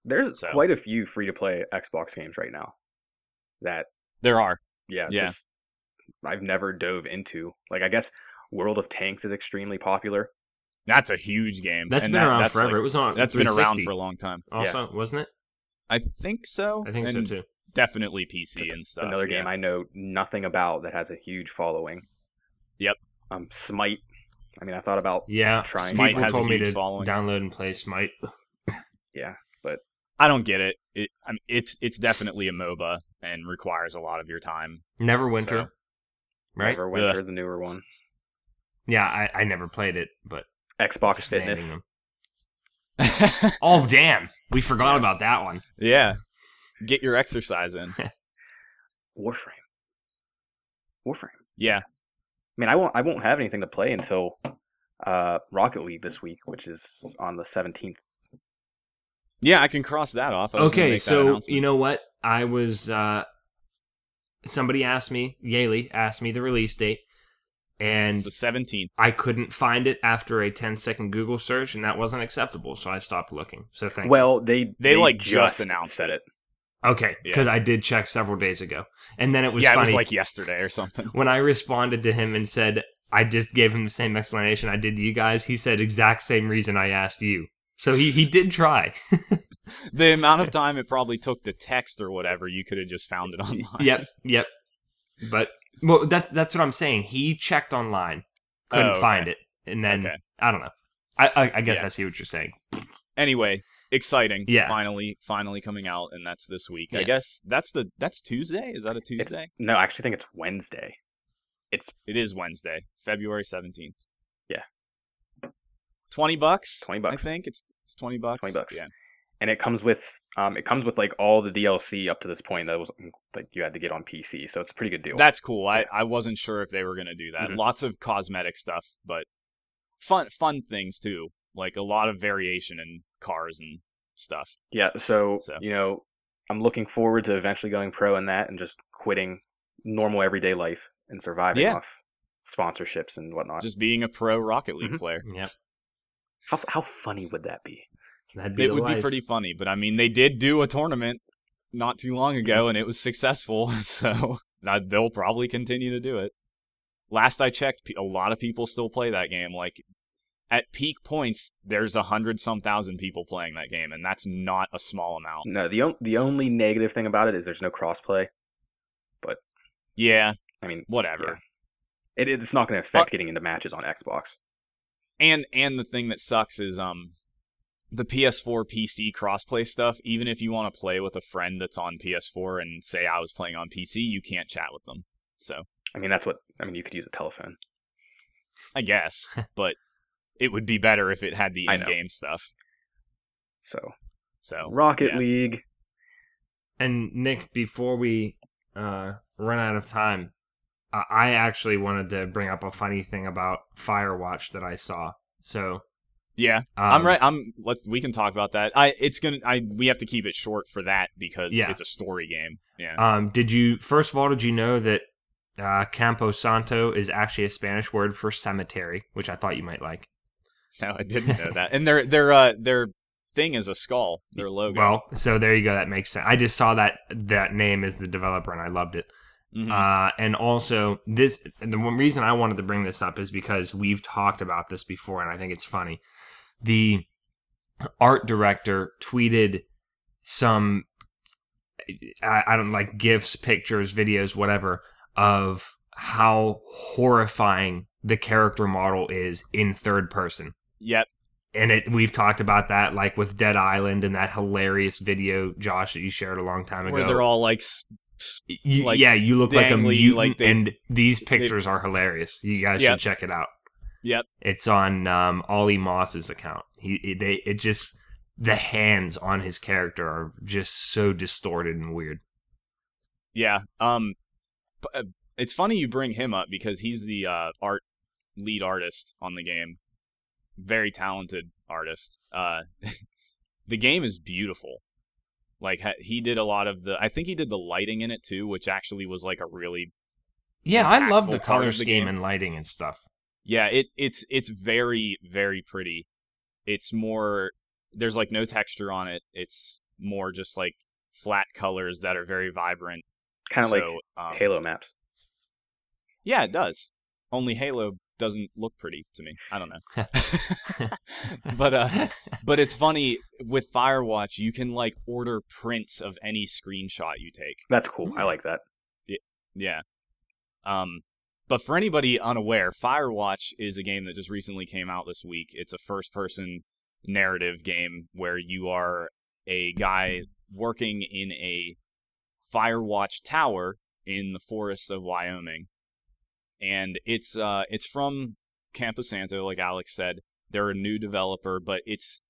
There's so. quite a few free to play Xbox games right now. That There are. yeah, Yeah. just I've never dove into. Like I guess World of Tanks is extremely popular. That's a huge game. That's and been that- around that's forever. like- it was on. that's been around for a long time. Also, wasn't it? I think so. I think so too. Definitely PC Just and stuff. Another yeah. game I know nothing about that has a huge following. Yep. Um, Smite. I mean, I thought about Yeah, Trying. Smite People has a told me huge to following. download and play Smite. Yeah, but I don't get it. It I mean, it's it's definitely a MOBA and requires a lot of your time. Neverwinter, So- right? Neverwinter, the newer one. Yeah, I, I never played it, but Xbox just Fitness. them. Oh damn, we forgot Yeah. about that one. yeah. Get your exercise in. Warframe. Warframe. Yeah. I mean, I won't. I won't have anything to play until uh, Rocket League this week, which is on the seventeenth. Yeah, I can cross that off. I was gonna Okay, make that so you know what? I was uh somebody asked me, Yaley asked me the release date, and it's the 17th. I couldn't find it after a 10 second Google search, and that wasn't acceptable, so I stopped looking. So thank Well, they They, like, just announced said it. Okay, Yeah. because I did check several days ago, and then it was yeah, funny it was like yesterday or something. when I responded to him and said I just gave him the same explanation I did to you guys. He said exact same reason I asked you. So he he did try. the amount of time it probably took to text or whatever, you could have just found it online. yep, yep. But well, that's that's what I'm saying. He checked online, couldn't Oh, okay. find it, and then Okay. I don't know. I I, I guess Yeah. I see what you're saying. Anyway, exciting. Yeah. Finally, finally coming out, and that's this week. I guess that's the that's Tuesday. Is that a It's, Tuesday? no, I actually think it's Wednesday. It's It is Wednesday, February seventeenth. Yeah. Twenty bucks. 20 bucks. I think it's it's twenty bucks. 20 bucks. Yeah. and it comes with um, it comes with like all the DLC up to this point that was like you had to get on PC, so it's a pretty good deal. That's cool. I, I wasn't sure if they were gonna do that. Mhm. Lots of cosmetic stuff, but fun fun things too. Like a lot of variation in cars and stuff. yeah, so, So. you know, I'm looking forward to eventually going pro in that and just quitting normal everyday life and surviving Yeah. off sponsorships and whatnot. Just being a pro Rocket League Mhm. player. Yep, how how funny would that be? that'd be It the would be pretty funny, but I mean, they did do a tournament not too long ago, and it was successful. So they'll probably continue to do it. Last I checked, a lot of people still play that game. Like at peak points, there's a hundred some thousand people playing that game, and that's not a small amount. No, the on- the only negative thing about it is there's no crossplay. But yeah, I mean, whatever. it, it's not going to affect getting into matches on Xbox. And and the thing that sucks is um the PS4 PC crossplay stuff. Even if you want to play with a friend that's on PS4 and say I was playing on PC, you can't chat with them. So I mean, that's what I mean. You could use a telephone. I guess, but it would be better if it had the in-game stuff. So So Rocket yeah. League. And Nick, before we uh, run out of time, uh, I actually wanted to bring up a funny thing about Firewatch that I saw. So yeah, um, I'm right. I'm let's we can talk about that. I it's gonna I we have to keep it short for that because Yeah. it's a story game. Yeah. Um, did you first of all did you know that uh, Campo Santo is actually a Spanish word for cemetery, which I thought you might like. no, I didn't know that. And their their uh their thing is a skull. Their logo. Well, so there you go. That makes sense. I just saw that that name is the developer and I loved it. Mhm. Uh, and also this the one reason I wanted to bring this up is because we've talked about this before and I think it's funny. The art director tweeted some I, I don't like gifs, pictures, videos, whatever of how horrifying the character model is in third person. Yep. And it we've talked about that like with Dead Island and that hilarious video Josh that you shared a long time ago. Where they're all like s- s- You- like, yeah, you look like a mutant, like they- and these pictures are hilarious. You guys Yep. should check it out. Yep. It's on um, Olly Moss's account. He they it just the hands on his character are just so distorted and weird. Yeah. Um, uh, it's funny you bring him up because he's the uh, art lead artist on the game. Very talented artist. Uh, the game is beautiful. Like he did a lot of the. I think he did the lighting in it too, which actually was like a really Yeah, I love the color the scheme game. and lighting and stuff. yeah. It it's it's very very pretty. It's more there's like no texture on it. It's more just like flat colors that are very vibrant. Kind of So, like um, Halo maps. Yeah, it does. Only Halo doesn't look pretty to me. I don't know. but uh but it's funny with Firewatch you can like order prints of any screenshot you take. That's cool. I like that. Yeah. Um but for anybody unaware, Firewatch is a game that just recently came out this week. It's a first person narrative game where you are a guy working in a Firewatch tower in the forests of Wyoming. And it's uh it's from Campo Santo, like Alex said. They're a new developer, but it's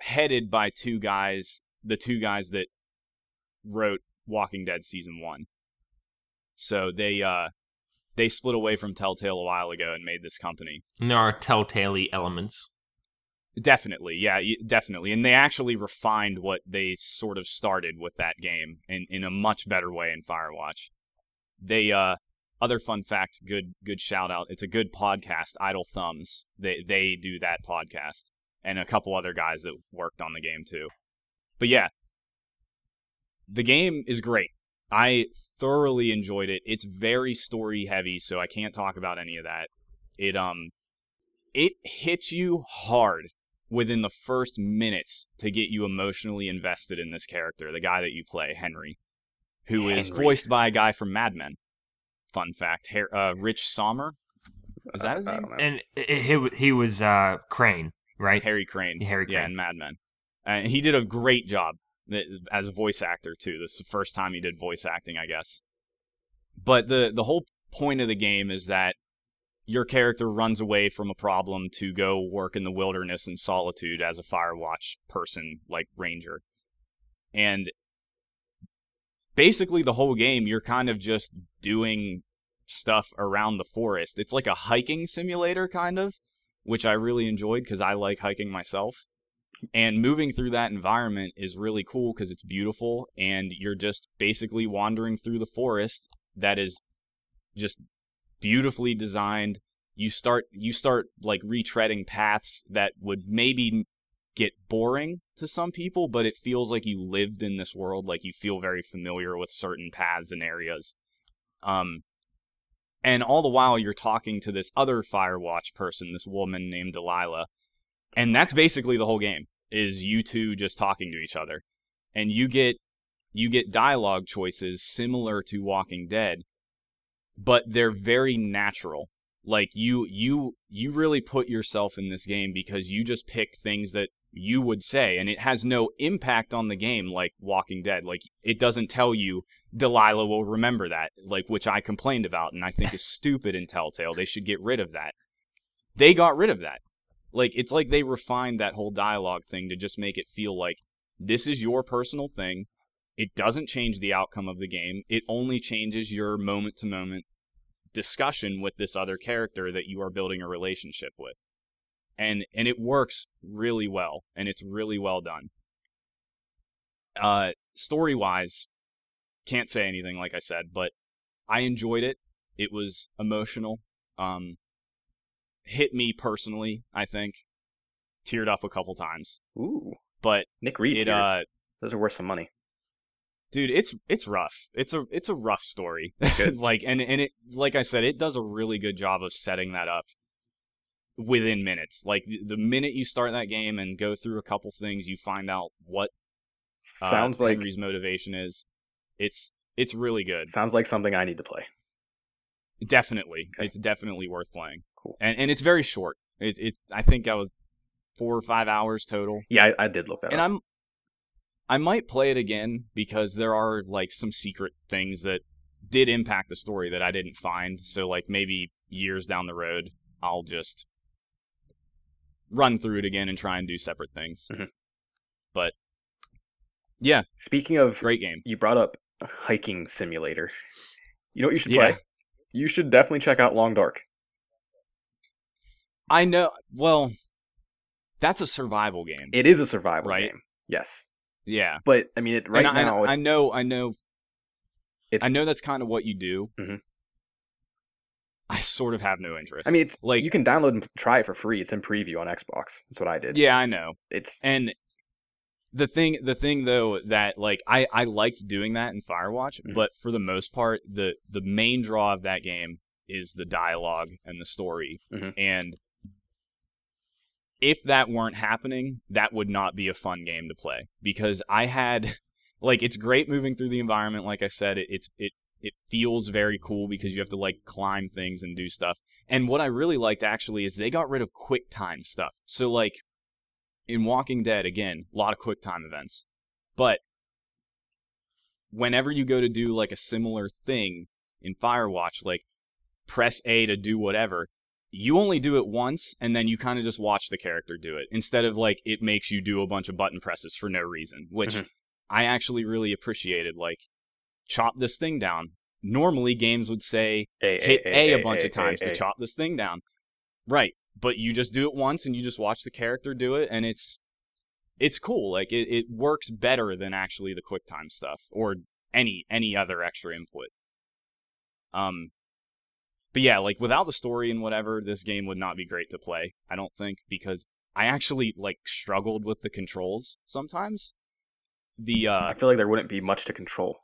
headed by two guys, the two guys that wrote Walking Dead season 1. So they uh they split away from Telltale a while ago and made this company. And there are telltale elements. Definitely, yeah, definitely. And they actually refined what they sort of started with that game in, in a much better way in Firewatch. They uh other fun fact, good good shout out. It's a good podcast, Idle Thumbs. They they do that podcast. And a couple other guys that worked on the game too. But yeah. The game is great. I thoroughly enjoyed it. It's very story heavy, so I can't talk about any of that. It um it hits you hard within the first minutes to get you emotionally invested in this character, the guy that you play, Henry, who is Henry. voiced by a guy from Mad Men. Fun fact, Her- uh, Rich Sommer. Is that his name? And he he was uh, Crane, right? Harry Crane. Harry Yeah, Crane. in Mad Men. And he did a great job as a voice actor too. This is the first time he did voice acting, I guess. But the the whole point of the game is that your character runs away from a problem to go work in the wilderness and solitude as a Firewatch person, like Ranger. And basically, the whole game, you're kind of just doing stuff around the forest. It's like a hiking simulator, kind of, which I really enjoyed because I like hiking myself. And moving through that environment is really cool because it's beautiful and you're just basically wandering through the forest that is just beautifully designed. You start you start like retreading paths that would maybe get boring to some people, but it feels like you lived in this world, like you feel very familiar with certain paths and areas. Um and all the while you're talking to this other Firewatch person, this woman named Delilah, and that's basically the whole game is you two just talking to each other. And you get you get dialogue choices similar to walking dead but they're very natural. Like you you you really put yourself in this game because you just pick things that you would say and it has no impact on the game like walking dead like it doesn't tell you delilah will remember that like which i complained about and i think is stupid in telltale they should get rid of that they got rid of that like it's like they refined that whole dialogue thing to just make it feel like this is your personal thing. It doesn't change the outcome of the game. It only changes your moment to moment discussion with this other character that you are building a relationship with. And and it works really well and it's really well done. Uh story-wise can't say anything like I said, but I enjoyed it. It was emotional. Um hit me personally, I think. Teared up a couple times. Ooh, But Nick Reed it tears. uh Those are worth some money. dude, it's it's rough. It's a it's a rough story. Like and and it like I said, it does a really good job of setting that up within minutes. Like the- minute you start that game and go through a couple things, you find out what uh, Sounds like Henry's motivation is. It's it's really good. sounds like something I need to play. Definitely, Okay. it's definitely worth playing. Cool. And and it's very short. It it I think I was four or five hours total. Yeah, I, I did look that and up. I'm I might play it again because there are like some secret things that did impact the story that I didn't find. So like maybe years down the road, I'll just run through it again and try and do separate things. Mhm. But yeah, Speaking of, great game. you brought up hiking simulator. You know what you should Yeah. play? You should definitely check out Long Dark. I know. Well, that's a survival game. It is a survival Right. game. Yes, yeah. but I mean, it right and I, now I it's, know, I know, it's. I know that's kind of what you do. Mhm. I sort of have no interest. I mean, it's like, you can download and try it for free. It's in preview on Xbox. That's what I did. yeah, I know. It's And the thing the thing though that like I I liked doing that in Firewatch, Mhm. but for the most part the the main draw of that game is the dialogue and the story. Mhm. And if that weren't happening, that would not be a fun game to play because I had like it's great moving through the environment like I said it, it's it it feels very cool because you have to like climb things and do stuff. And what I really liked actually is they got rid of quick time stuff. So like in Walking Dead, again, a lot of quick time events. But whenever you go to do like a similar thing in Firewatch, like press A to do whatever, you only do it once and then you kind of just watch the character do it instead of like it makes you do a bunch of button presses for no reason, which Mhm. I actually really appreciated. Like, chop this thing down. Normally, games would say A, hit A, a bunch A, of times to chop this thing down. Right. But you just do it once and you just watch the character do it and it's it's cool. Like it, it works better than actually the QuickTime stuff or any any other extra input. Um but yeah, like without the story and whatever, this game would not be great to play, I don't think, because I actually like struggled with the controls sometimes. The uh I feel like there wouldn't be much to control.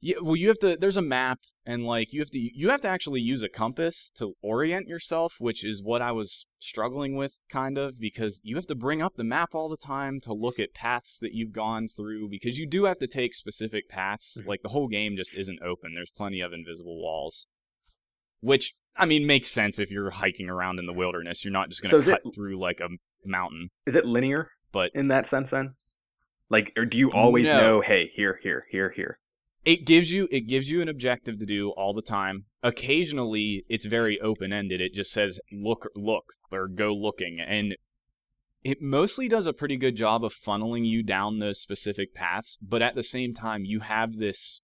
Yeah, well, you have to. There's a map, and like you have to. You have to actually use a compass to orient yourself, which is what I was struggling with, kind of, because you have to bring up the map all the time to look at paths that you've gone through, because you do have to take specific paths. Mhm. Like the whole game just isn't open. There's plenty of invisible walls, which I mean makes sense if you're hiking around in the wilderness. You're not just gonna is it- cut through like a mountain. Is it linear But in that sense then? Like, or do you always No. know, hey, here, here, here, here? It gives you it gives you an objective to do all the time. Occasionally it's very open ended it just says look look or go looking and it mostly does a pretty good job of funneling you down those specific paths but at the same time you have this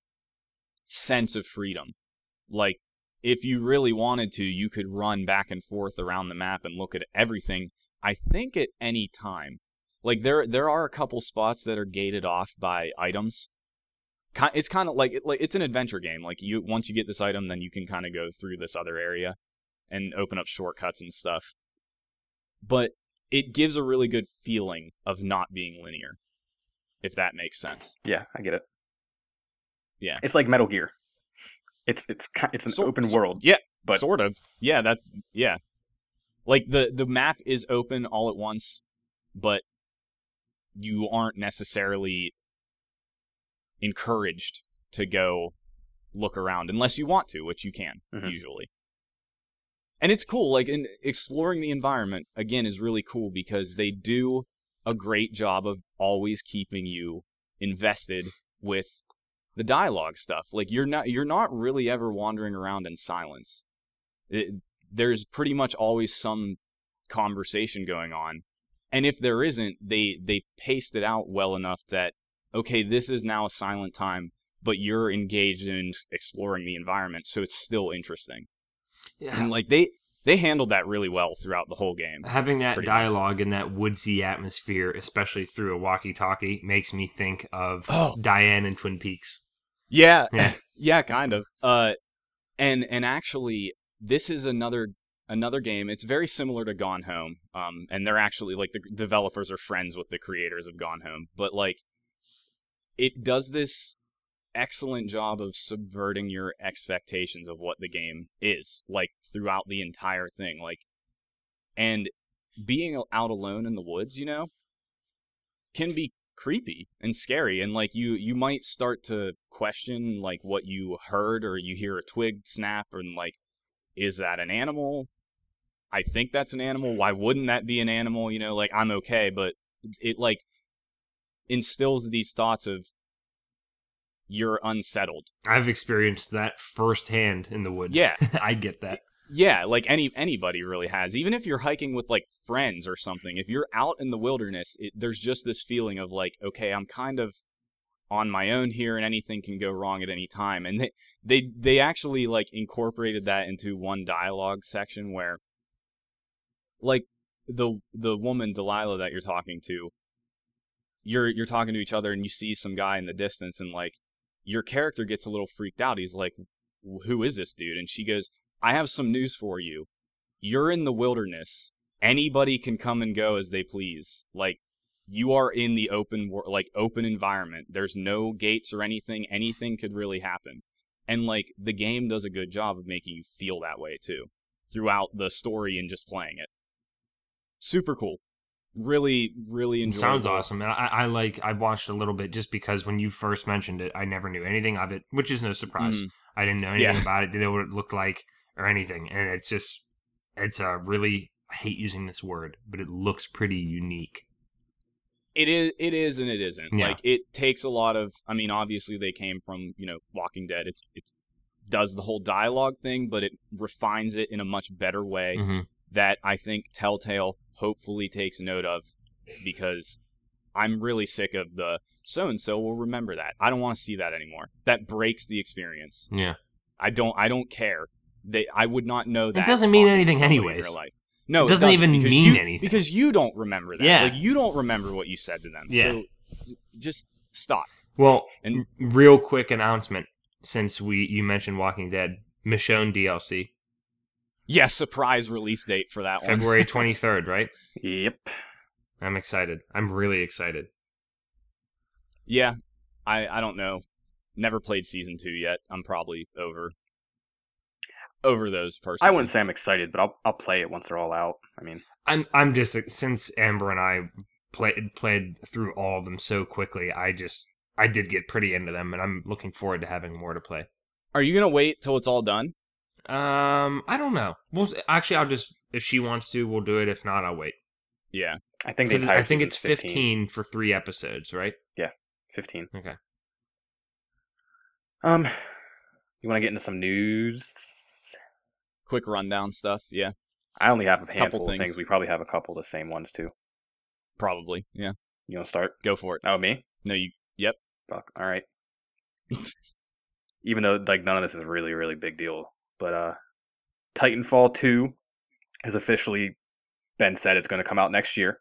sense of freedom. Like if you really wanted to you could run back and forth around the map and look at everything. I think at any time like there there are a couple spots that are gated off by items it's kind of like it, like it's an adventure game. Like you once you get this item, then you can kind of go through this other area and open up shortcuts and stuff. But it gives a really good feeling of not being linear, if that makes sense. Yeah, I get it. Yeah. It's like Metal Gear. It's it's it's an open world. yeah, but- sort of. Yeah, that yeah. Like the the map is open all at once, but you aren't necessarily encouraged to go look around unless you want to, which you can Mhm. usually. And it's cool, like in exploring the environment again is really cool because they do a great job of always keeping you invested with the dialogue stuff. Like you're not you're not really ever wandering around in silence. It, there's pretty much always some conversation going on. And if there isn't, they they paced it out well enough that okay, this is now a silent time, but you're engaged in exploring the environment, so it's still interesting. Yeah. And like they they handled that really well throughout the whole game. Having that Pretty much. dialogue in that woodsy atmosphere, especially through a walkie-talkie, makes me think of Oh. Diane and Twin Peaks. Yeah, Yeah. yeah, kind of. Uh, and and actually, this is another another game. It's very similar to Gone Home. Um, and they're actually like the developers are friends with the creators of Gone Home, but like, it does this excellent job of subverting your expectations of what the game is like throughout the entire thing like and being out alone in the woods you know can be creepy and scary and like you you might start to question like what you heard or you hear a twig snap and like is that an animal? I think that's an animal. Why wouldn't that be an animal? You know like i'm okay but it like instills these thoughts of you're unsettled I've experienced that firsthand in the woods. Yeah. I get that. Yeah, like any anybody really has. Even if you're hiking with like friends or something, if you're out in the wilderness, it, there's just this feeling of like, okay, I'm kind of on my own here, and anything can go wrong at any time. And they they they actually like incorporated that into one dialogue section where, like the the woman Delilah that you're talking to, you're you're talking to each other, and you see some guy in the distance, and like your character gets a little freaked out. He's like, "Who is this dude?" And she goes. I have some news for you. You're in the wilderness. Anybody can come and go as they please. Like you are in the open like open environment. There's no gates or anything. Anything could really happen. And like the game does a good job of making you feel that way too throughout the story and just playing it. Super cool. Really, really enjoyable. sounds awesome. And I, I like, I've watched a little bit just because when you first mentioned it, I never knew anything of it, which is no surprise. Mm. I didn't know anything Yeah. about it, didn't know what it looked like or anything. And it's just, it's a really, I hate using this word, but it looks pretty unique. It is it is and it isn't. Yeah. Like it takes a lot of I mean obviously they came from, you know, Walking Dead. It's it's does the whole dialogue thing, but it refines it in a much better way hmm that I think Telltale hopefully takes note of because I'm really sick of the so and so will remember that. I don't want to see that anymore. That breaks the experience. Yeah. I don't I don't care. They I would not know that. It doesn't mean anything somebody in real life. No, It doesn't even mean you- anything. because you don't remember that. Yeah. like you don't remember what you said to them. Yeah. So just stop. Well, And- real quick announcement since we you mentioned Walking Dead, Michonne DLC, Yes, surprise release date for that one. February 23rd, right? Yep. I'm excited. I'm really excited. Yeah, I I don't know. Never played season two yet. I'm probably over over those personally. I wouldn't say I'm excited, but I'll I'll play it once they're all out. I mean, I'm I'm just since Amber and I played played through all of them so quickly, I just I did get pretty into them and I'm looking forward to having more to play. Are you gonna wait till it's all done? Um, I don't know. Well, actually, I'll just if she wants to, we'll do it. If not, I'll wait. Yeah. I think the 'Cause entire I think it's 15 for three episodes, right? Yeah, 15. Okay. Um, you want to get into some news? Quick rundown stuff. Yeah, I only have a handful of things. things. We probably have a couple of the same ones too. probably. Yeah, You want to start? go for it. Oh, me? No, you. Yep. Fuck. All right. Even though like none of this is really really big deal, but uh, Titanfall two has officially been said it's going to come out next year.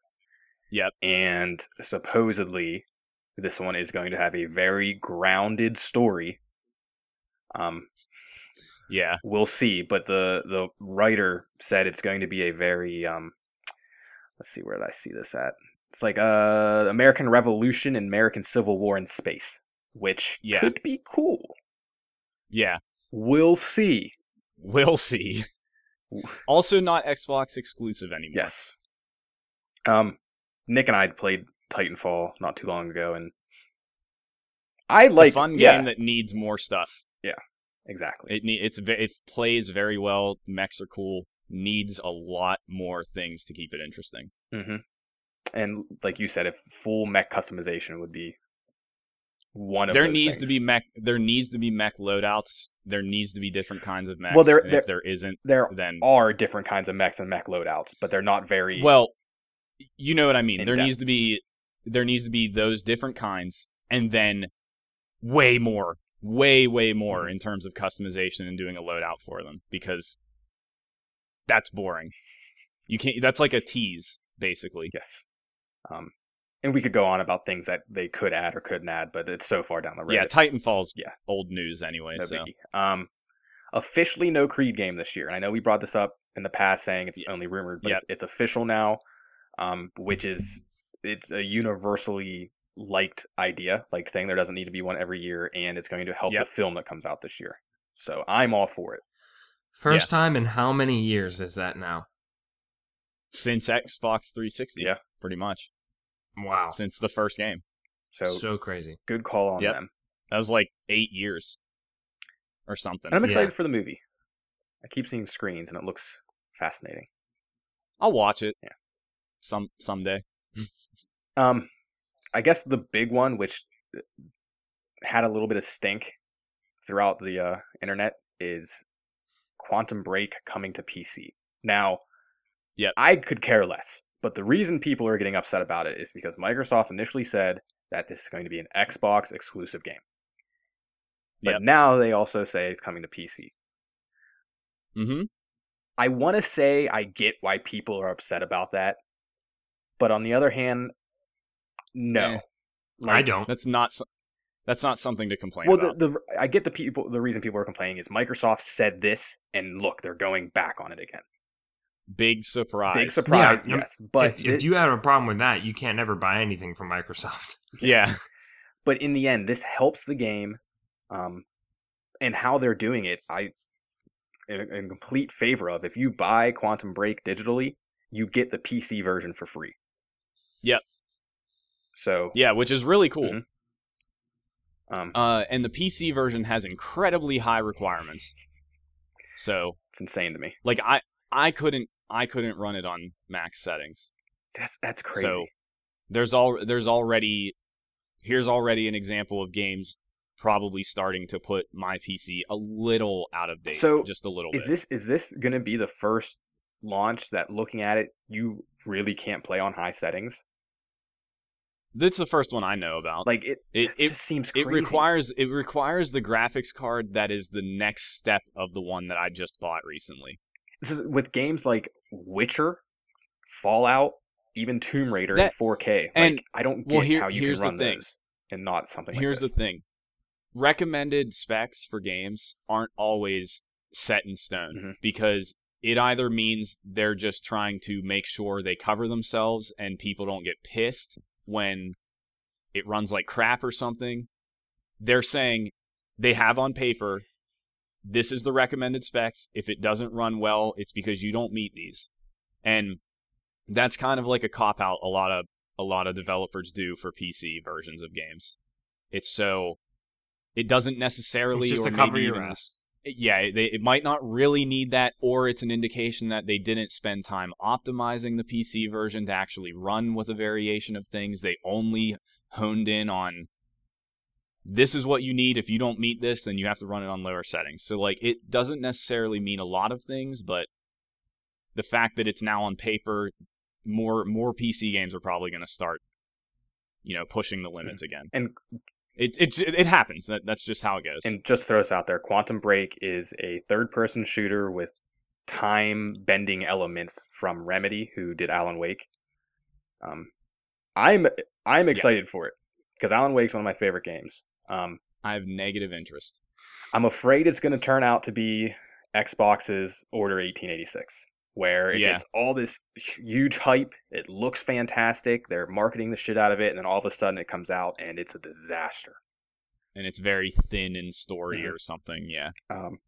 Yep. And supposedly, this one is going to have a very grounded story. Um, Yeah. we'll see, but the the writer said it's going to be a very um, let's see where did I see this at? It's like uh, American Revolution and American Civil War in space, which Yeah. could be cool. Yeah. We'll see. We'll see. Also, not Xbox exclusive anymore. Yes. Um, Nick and I played Titanfall not too long ago, and I It's like a fun yeah, game that needs more stuff. Yeah, exactly. It ne- it's it plays very well. Mechs are cool. Needs a lot more things to keep it interesting. hmm And like you said, if full mech customization would be one of There those needs to be mech. There needs to be mech loadouts. There needs to be different kinds of mechs. Well, there- and if there isn't, there then are different kinds of mechs and mech loadouts, but they're not very well, you know what I mean. There depth. needs to be there needs to be those different kinds, and then way more, way way more Mhm. in terms of customization and doing a loadout for them because that's boring. You can't. That's like a tease, basically. yes. Um, and we could go on about things that they could add or couldn't add, but it's so far down the road. Yeah, it's Titanfall's Yeah. old news anyway. no so. Um, officially no Creed game this year, and I know we brought this up in the past, saying it's Yeah. only rumored, but Yeah. it's, it's official now. Um, which is it's a universally liked idea, like thing. There doesn't need to be one every year, and it's going to help Yep. the film that comes out this year. So I'm all for it. First time in how many years is that now? since Xbox 360, Yeah. pretty much Wow. since the first game. So, So crazy. good call on Yep. them. That was like eight years or something. And I'm excited Yeah. for the movie. I keep seeing screens, and it looks fascinating. I'll watch it. Yeah. Some someday. Um, I guess the big one, which uh, had a little bit of stink throughout the uh, internet, is Quantum Break coming to PC. Now, Yep. I could care less, but the reason people are getting upset about it is because Microsoft initially said that this is going to be an Xbox exclusive game, but Yep. now they also say it's coming to PC. Mm-hmm. I want to say I get why people are upset about that, but on the other hand, no. Eh. I don't. That's not. so- That's not something to complain Well, about. the, the I get the people. The reason people are complaining is Microsoft said this, and look, they're going back on it again. Big surprise. Big surprise, Yeah, yes. But if, if thi- you have a problem with that, you can't never buy anything from Microsoft. Yeah. but in the end, this helps the game, um, and how they're doing it, I in, in complete favor of. If you buy Quantum Break digitally, you get the PC version for free. Yep. So, Yeah, which is really cool. Mhm. um, Uh, and the PC version has incredibly high requirements. So, it's insane to me. like, I I couldn't I couldn't run it on max settings. That's that's crazy. So there's all there's already here's already an example of games probably starting to put my PC a little out of date. So, just a little Is bit. this is this going to be the first launch that looking at it you really can't play on high settings? That's the first one I know about. Like it It- it, seems it requires it requires the graphics card that is the next step of the one that I just bought recently. This is with games like Witcher, Fallout, even Tomb Raider That- in 4K. Like, and- I don't get well, here- how you can the run thing. those and not something. Here's like the thing. Recommended specs for games aren't always set in stone Mhm. because because it either means they're just trying to make sure they cover themselves and people don't get pissed when it runs like crap or something. They're saying they have on paper this is the recommended specs. If it doesn't run well, it's because you don't meet these. And that's kind of like a cop out a lot of a lot of developers do for PC versions of games. It's so it doesn't necessarily It's just or to cover your even- ass. yeah, they, it might not really need that, or it's an indication that they didn't spend time optimizing the PC version to actually run with a variation of things. They only honed in on this is what you need. If you don't meet this, then you have to run it on lower settings. So, like, it doesn't necessarily mean a lot of things, but the fact that it's now on paper, more more PC games are probably going to start, you know, pushing the limits again. And It it it happens. That that's just how it goes. and just throw this out there, Quantum Break is a third-person shooter with time-bending elements from Remedy, who did Alan Wake. Um, I'm I'm excited for it because Alan Wake's one of my favorite games. Um, I have negative interest. I'm afraid it's going to turn out to be Xbox's Order 1886, where it Yeah. gets all this huge hype. It looks fantastic. They're marketing the shit out of it, and then all of a sudden it comes out and it's a disaster. and it's very thin in story Mhm. or something. Yeah, Um,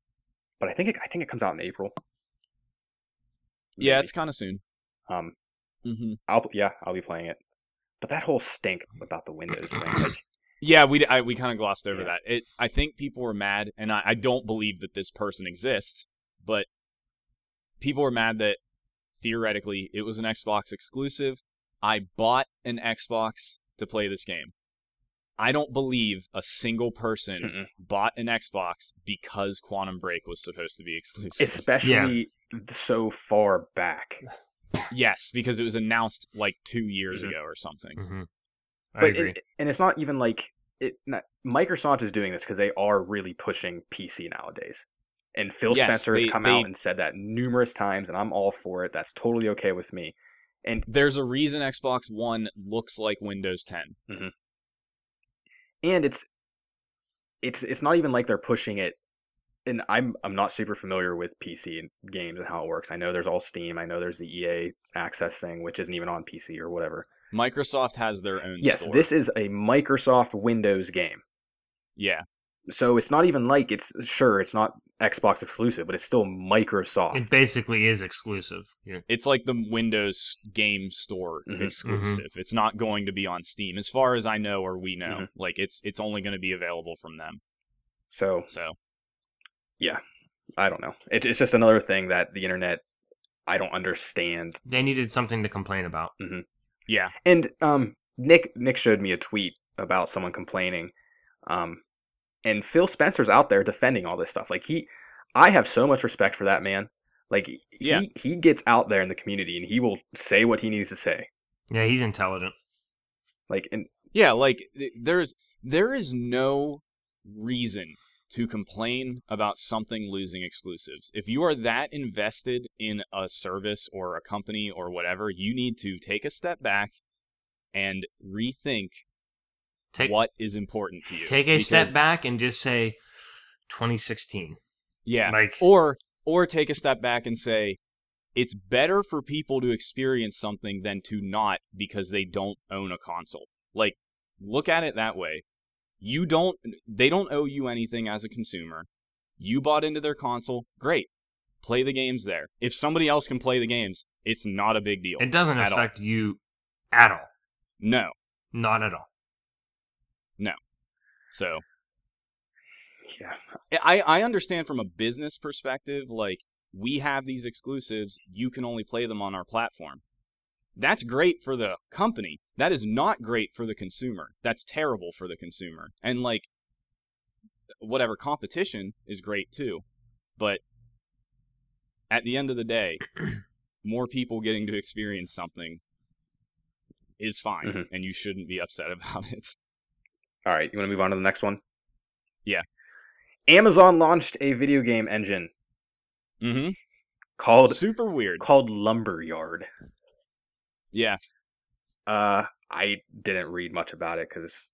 but I think it, I think it comes out in April. yeah, it's kind of soon. um, hmm I'll yeah, I'll be playing it. But that whole stink about the Windows thing, like Yeah, we I, we kind of glossed over Yeah. that. It I think people were mad, and I, I don't believe that this person exists, but people were mad that theoretically it was an Xbox exclusive. I bought an Xbox to play this game. I don't believe a single person Mm-mm. bought an Xbox because Quantum Break was supposed to be exclusive. especially so far back. Yes, because it was announced like two years Mhm. ago or something. hmm I But it, and it's not even like it. Not, Microsoft is doing this because they are really pushing PC nowadays. And Phil Yes, Spencer has they- come they- out and said that numerous times, and I'm all for it. That's totally okay with me. And There's a reason Xbox One looks like Windows 10. Mm-hmm. and it's it's it's not even like they're pushing it. And I'm I'm not super familiar with PC and games and how it works. I know there's all Steam. I know there's the EA Access thing, which isn't even on PC or whatever. Microsoft has their own Yes, store. this is a Microsoft Windows game. yeah. So it's not even like it's sure it's not Xbox exclusive, but it's still Microsoft. It basically is exclusive. Yeah. It's like the Windows game store Mhm, exclusive. It's not going to be on Steam as far as I know or we know. Mhm. Like it's it's only going to be available from them. so So, yeah, I don't know. It, it's just another thing that the internet I don't understand. They needed something to complain about. Yeah. And um, Nick Nick showed me a tweet about someone complaining, um, and Phil Spencer's out there defending all this stuff. Like he, I have so much respect for that man. Like he Yeah. he gets out there in the community and he will say what he needs to say. Yeah, he's intelligent. Like and Yeah, like there's there is no reason to complain about something losing exclusives. If you are that invested in a service or a company or whatever, you need to take a step back and rethink Take what is important to you. take a step back and just say 2016. Yeah. Like or or take a step back and say it's better for people to experience something than to not because they don't own a console. Like look at it that way. You don't they don't owe you anything as a consumer. You bought into their console, great. Play the games there. If somebody else can play the games, it's not a big deal. it doesn't at all. affect you at all. No. Not at all. No. So yeah, I, I understand from a business perspective, like we have these exclusives, you can only play them on our platform. That's great for the company. That is not great for the consumer. That's terrible for the consumer. And like whatever competition is great too, but at the end of the day, more people getting to experience something is fine, Mhm. and you shouldn't be upset about it. All right, you want to move on to the next one? Yeah. Amazon launched a video game engine Mm-hmm. called Super weird. called Lumberyard. Yeah, Uh, I didn't read much about it because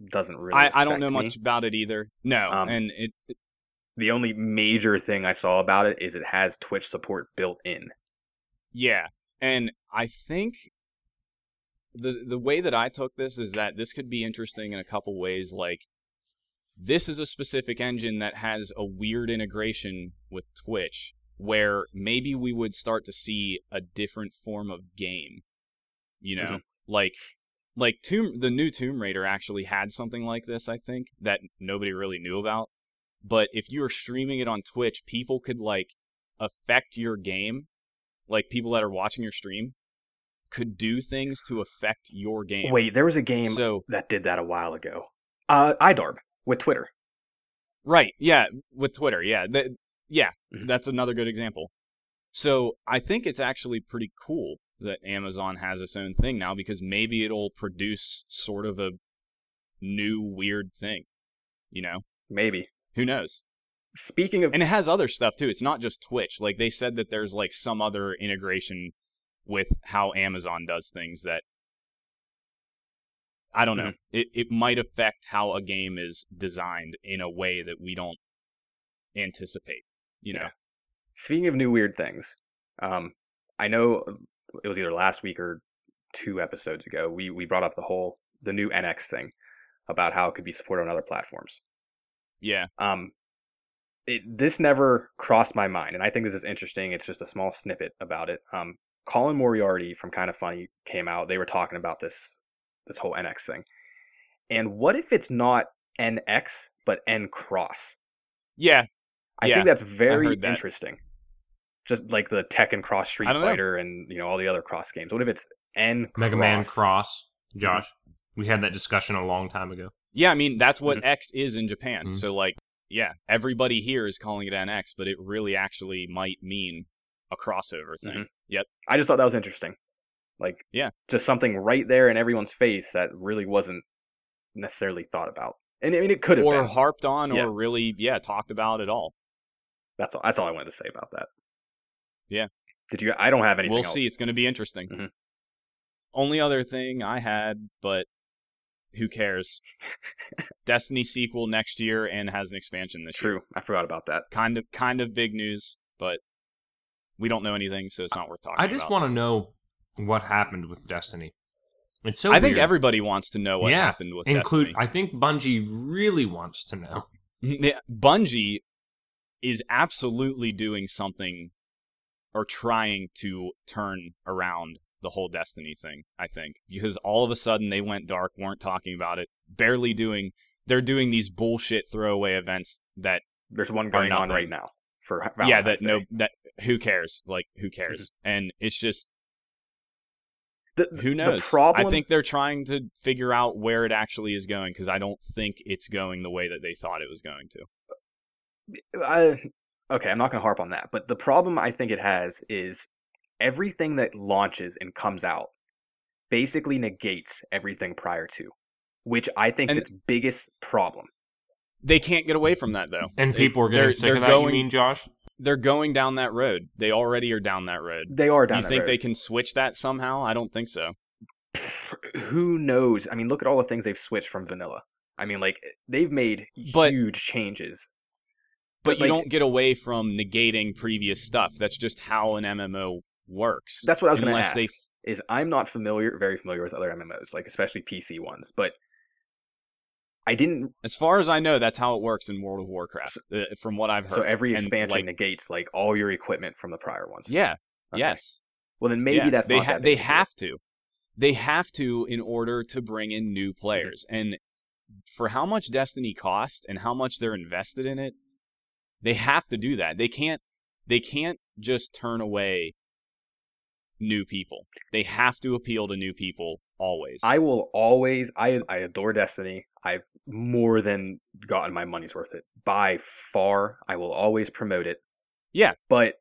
it doesn't really. I, I don't know me. much about it either. No, Um, and it The only major thing I saw about it is it has Twitch support built in. Yeah, and I think the the way that I took this is that this could be interesting in a couple ways. Like, this is a specific engine that has a weird integration with Twitch, where maybe we would start to see a different form of game. You know, like like Tomb the new Tomb Raider actually had something like this. I think that nobody really knew about. But if you were streaming it on Twitch, people could like affect your game like people that are watching your stream could do things to affect your game. Wait, there was a game So that did that a while ago. Uh, iDarb with Twitter. right, yeah, with Twitter, yeah, yeah, Mhm. that's another good example. So I think it's actually pretty cool that Amazon has its own thing now because maybe it'll produce sort of a new weird thing. You know, Maybe. who knows? Speaking of And it has other stuff too. It's not just Twitch. Like they said that there's like some other integration with how Amazon does things that I don't know. It it might affect how a game is designed in a way that we don't anticipate. You know. Yeah. Speaking of new weird things, um, I know it was either last week or two episodes ago. We we brought up the whole the new NX thing about how it could be supported on other platforms. Yeah. Um, it this never crossed my mind, and I think this is interesting. It's just a small snippet about it. Um, Colin Moriarty from Kind of Funny came out. They were talking about this this whole NX thing, and what if it's not NX but N cross? Yeah. I Yeah, think that's very that. interesting. Just like the Tekken Cross Street I don't know. Fighter and you know all the other cross games. What if it's N Mega Man Cross? Cross, Josh. We had that discussion a long time ago. Yeah, I mean that's what Mhm. X is in Japan. Mhm. So like, yeah, everybody here is calling it NX, but it really actually might mean a crossover thing. Yep. I just thought that was interesting. Like Yeah. just something right there in everyone's face that really wasn't necessarily thought about. And I mean it could have been Or been. harped on or really, yeah, talked about at all. That's all that's all I wanted to say about that. Yeah. Did you I don't have anything we'll else. see. It's going to be interesting. Mhm. Only other thing I had, but who cares? Destiny sequel next year and has an expansion this year. True. I forgot about that. Kind of, kind of big news, but we don't know anything, so it's not worth talking about. I just about. want to know what happened with Destiny. It's so I think everybody wants to know what Yeah, happened with include. Destiny. I think Bungie really wants to know. Yeah, Bungie is absolutely doing something or trying to turn around the whole Destiny thing, I think. Because all of a sudden they went dark, weren't talking about it, barely doing they're doing these bullshit throwaway events that There's one going on right now for yeah, Valentine's that no that who cares? Like who cares? Mm-hmm. And it's just The, who knows? The problem I think they're trying to figure out where it actually is going because I don't think it's going the way that they thought it was going to. I, okay, I'm not going to harp on that, but the problem I think it has is everything that launches and comes out basically negates everything prior to, which I think is its biggest problem. They can't get away from that though. And They- people are they're- getting sick they're of that. Going, you mean, Josh? they're going down that road. They already are down that road. They are down you that think road. they can switch that somehow? I don't think so. Who knows? I mean, look at all the things they've switched from vanilla. I mean, like they've made But- huge changes. But, But, you like- don't get away from negating previous stuff. That's just how an MMO works. That's what I was going to ask. they Is I'm not familiar, very familiar with other MMOs, like especially PC ones, but I didn't. As far as I know, that's how it works in World of Warcraft, uh, from what I've heard. So every And, expansion like, negates like all your equipment from the prior ones. yeah, Okay. yes, Well, then maybe yeah. that's they not ha- that they big a deal. have to, they have to in order to bring in new Mm-hmm. players. And for how much Destiny cost and how much they're invested in it, they have to do that. They can't, they can't just turn away new people. They have to appeal to new people always. I will always. I I adore Destiny. I've more than gotten my money's worth it by far. I will always promote it. Yeah. but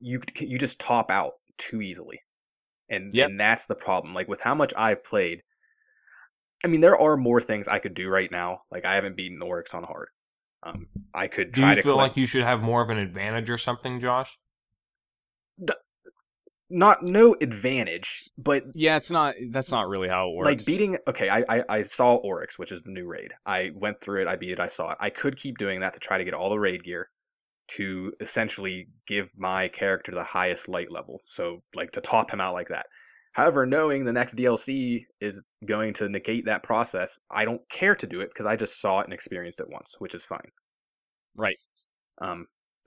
you you just top out too easily, and Yep. and that's the problem. Like with how much I've played. I mean, there are more things I could do right now. Like I haven't beaten the Oryx on hard. Um, I could Do you to feel collect- like you should have more of an advantage or something, Josh? not no advantage, but yeah, it's not. That's not really how it works. like beating okay I, I i saw oryx which is the new raid i went through it i beat it i saw it i could keep doing that to try to get all the raid gear to essentially give my character the highest light level so like to top him out like that however knowing the next dlc is going to negate that process i don't care to do it because i just saw it and experienced it once which is fine Right. um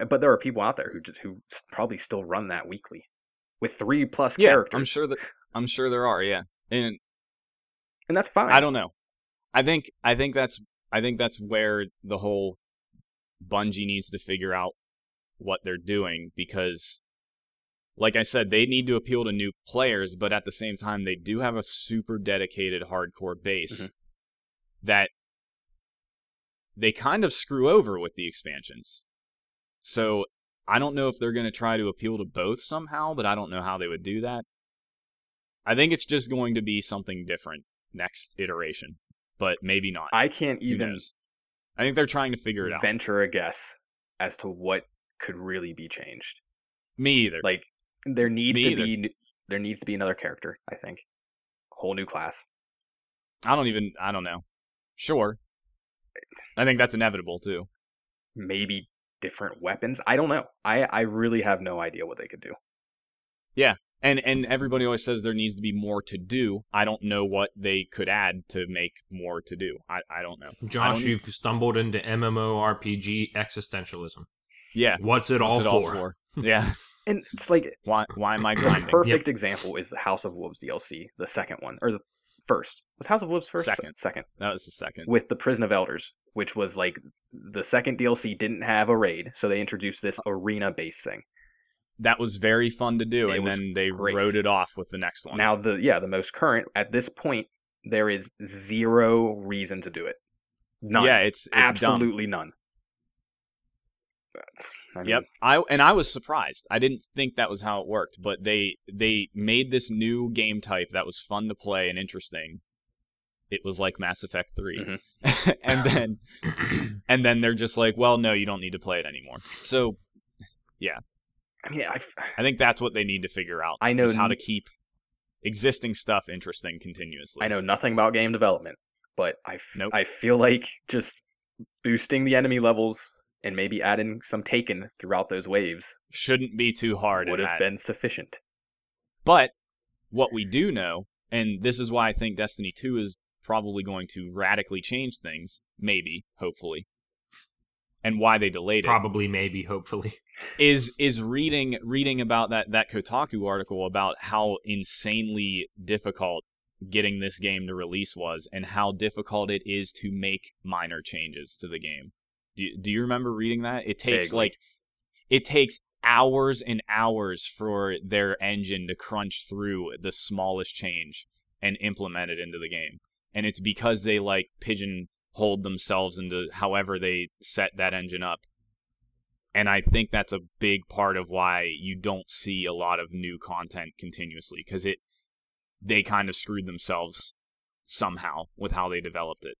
but there are people out there who just who probably still run that weekly with three plus Yeah, characters I'm sure that I'm sure there are. Yeah, and and that's fine I don't know. I think I think that's I think that's where the whole Bungie needs to figure out what they're doing because like I said, they need to appeal to new players, but at the same time they do have a super dedicated hardcore base Mhm. that they kind of screw over with the expansions. So I don't know if they're going to try to appeal to both somehow, but I don't know how they would do that. I think it's just going to be something different next iteration, but maybe not. i can't even? I think they're trying to figure it out. venture a guess as to what could really be changed. Me either. Like there needs Me to either. be there needs to be another character. I think a whole new class. I don't even. I don't know. Sure. I think that's inevitable too. Maybe different weapons. I don't know. I I really have no idea what they could do. Yeah, and and everybody always says there needs to be more to do. I don't know what they could add to make more to do. I, I don't know. Josh, don't- you've stumbled into MMORPG existentialism. Yeah. What's it What's all it all for? for? Yeah. And it's like Why why am I grinding? perfect example is the House of Wolves DLC, the second one or the first. Was House of Wolves first? Second. Second. That was the second. With the Prison of Elders, which was like the second DLC didn't have a raid, so they introduced this arena based thing. That was very fun to do, It and then they great. wrote it off with the next one. Now the yeah, the most current at this point there is zero reason to do it. None. yeah, it's it's dumb. absolutely none. I mean, Yep. I and I was surprised. I didn't think that was how it worked, but they they made this new game type that was fun to play and interesting. It was like Mass Effect 3. Mm-hmm. and then and then they're just like, "Well, no, you don't need to play it anymore." So, yeah. I mean, I, I think that's what they need to figure out. I know is how to keep existing stuff interesting continuously. I know nothing about game development, but I, f- Nope. I feel like just boosting the enemy levels and maybe adding some taken throughout those waves Shouldn't be too hard would have that. been sufficient. But what we do know, and this is why I think Destiny 2 is probably going to radically change things, maybe, hopefully, and why they delayed it, Probably, maybe, hopefully. is is reading reading about that that Kotaku article about how insanely difficult getting this game to release was and how difficult it is to make minor changes to the game. Do, do you remember reading that? It takes Vaguely. like it takes hours and hours for their engine to crunch through the smallest change and implement it into the game. And it's because they like pigeonholed themselves into however they set that engine up. And I think that's a big part of why you don't see a lot of new content continuously because it they kind of screwed themselves somehow with how they developed it.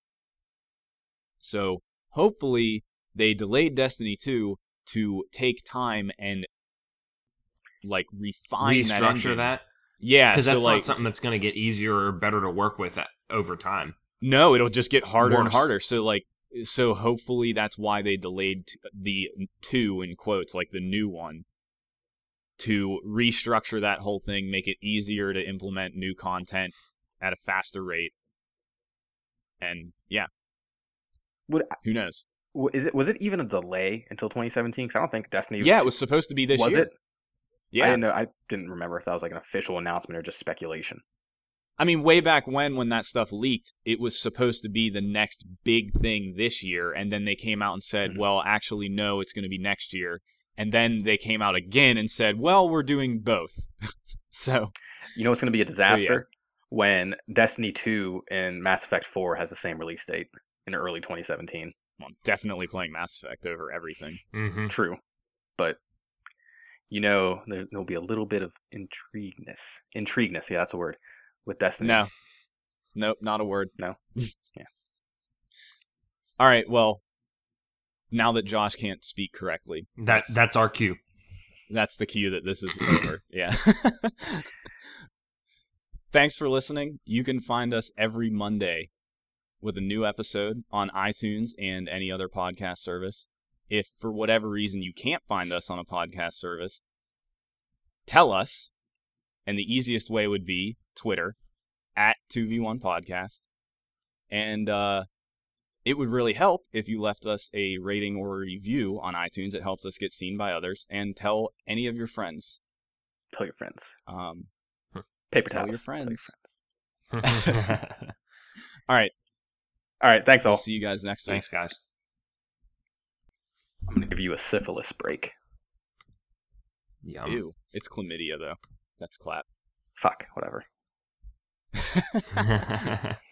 So hopefully they delayed Destiny 2 to take time and like refine Restructure engine. that. Yeah, Because so that's like not something that's going to get easier or better to work with at, over time. no, it'll just get harder and harder. So like so hopefully that's why they delayed t- the 2 in quotes like the new one to restructure that whole thing, make it easier to implement new content at a faster rate. And yeah, Would who knows? is it was it even a delay until 2017? Because I don't think Destiny. Yeah, it was supposed to be this year. was year. it? I Yeah, didn't know. I didn't remember if that was like an official announcement or just speculation. I mean, way back when, when that stuff leaked, it was supposed to be the next big thing this year, and then they came out and said, Mhm. "Well, actually, no, it's going to be next year." and then they came out again and said, "Well, we're doing both." so You know it's going to be a disaster when Destiny 2 and Mass Effect 4 has the same release date in early 2017. well, I'm definitely playing Mass Effect over everything. hmm True, but you know there, there'll be a little bit of intrigueness. Intrigueness, yeah, that's a word with Destiny. No, nope, not a word. No? Yeah. All right. Well, now that Josh can't speak correctly, That that's our cue. that's the cue that this is over. Yeah. Thanks for listening. You can find us every Monday with a new episode on iTunes and any other podcast service. If for whatever reason you can't find us on a podcast service, tell us. And the easiest way would be Twitter at 2v1 podcast. And uh, it would really help if you left us a rating or a review on iTunes. It helps us get seen by others. And tell any of your friends. Tell your friends. Um, Paper Tell your friends. friends. all right. All right, thanks all. We'll see you guys next week. Thanks, guys. I'm going to give you a syphilis break. Yum. Ew. It's chlamydia, though. That's clap. Fuck, whatever.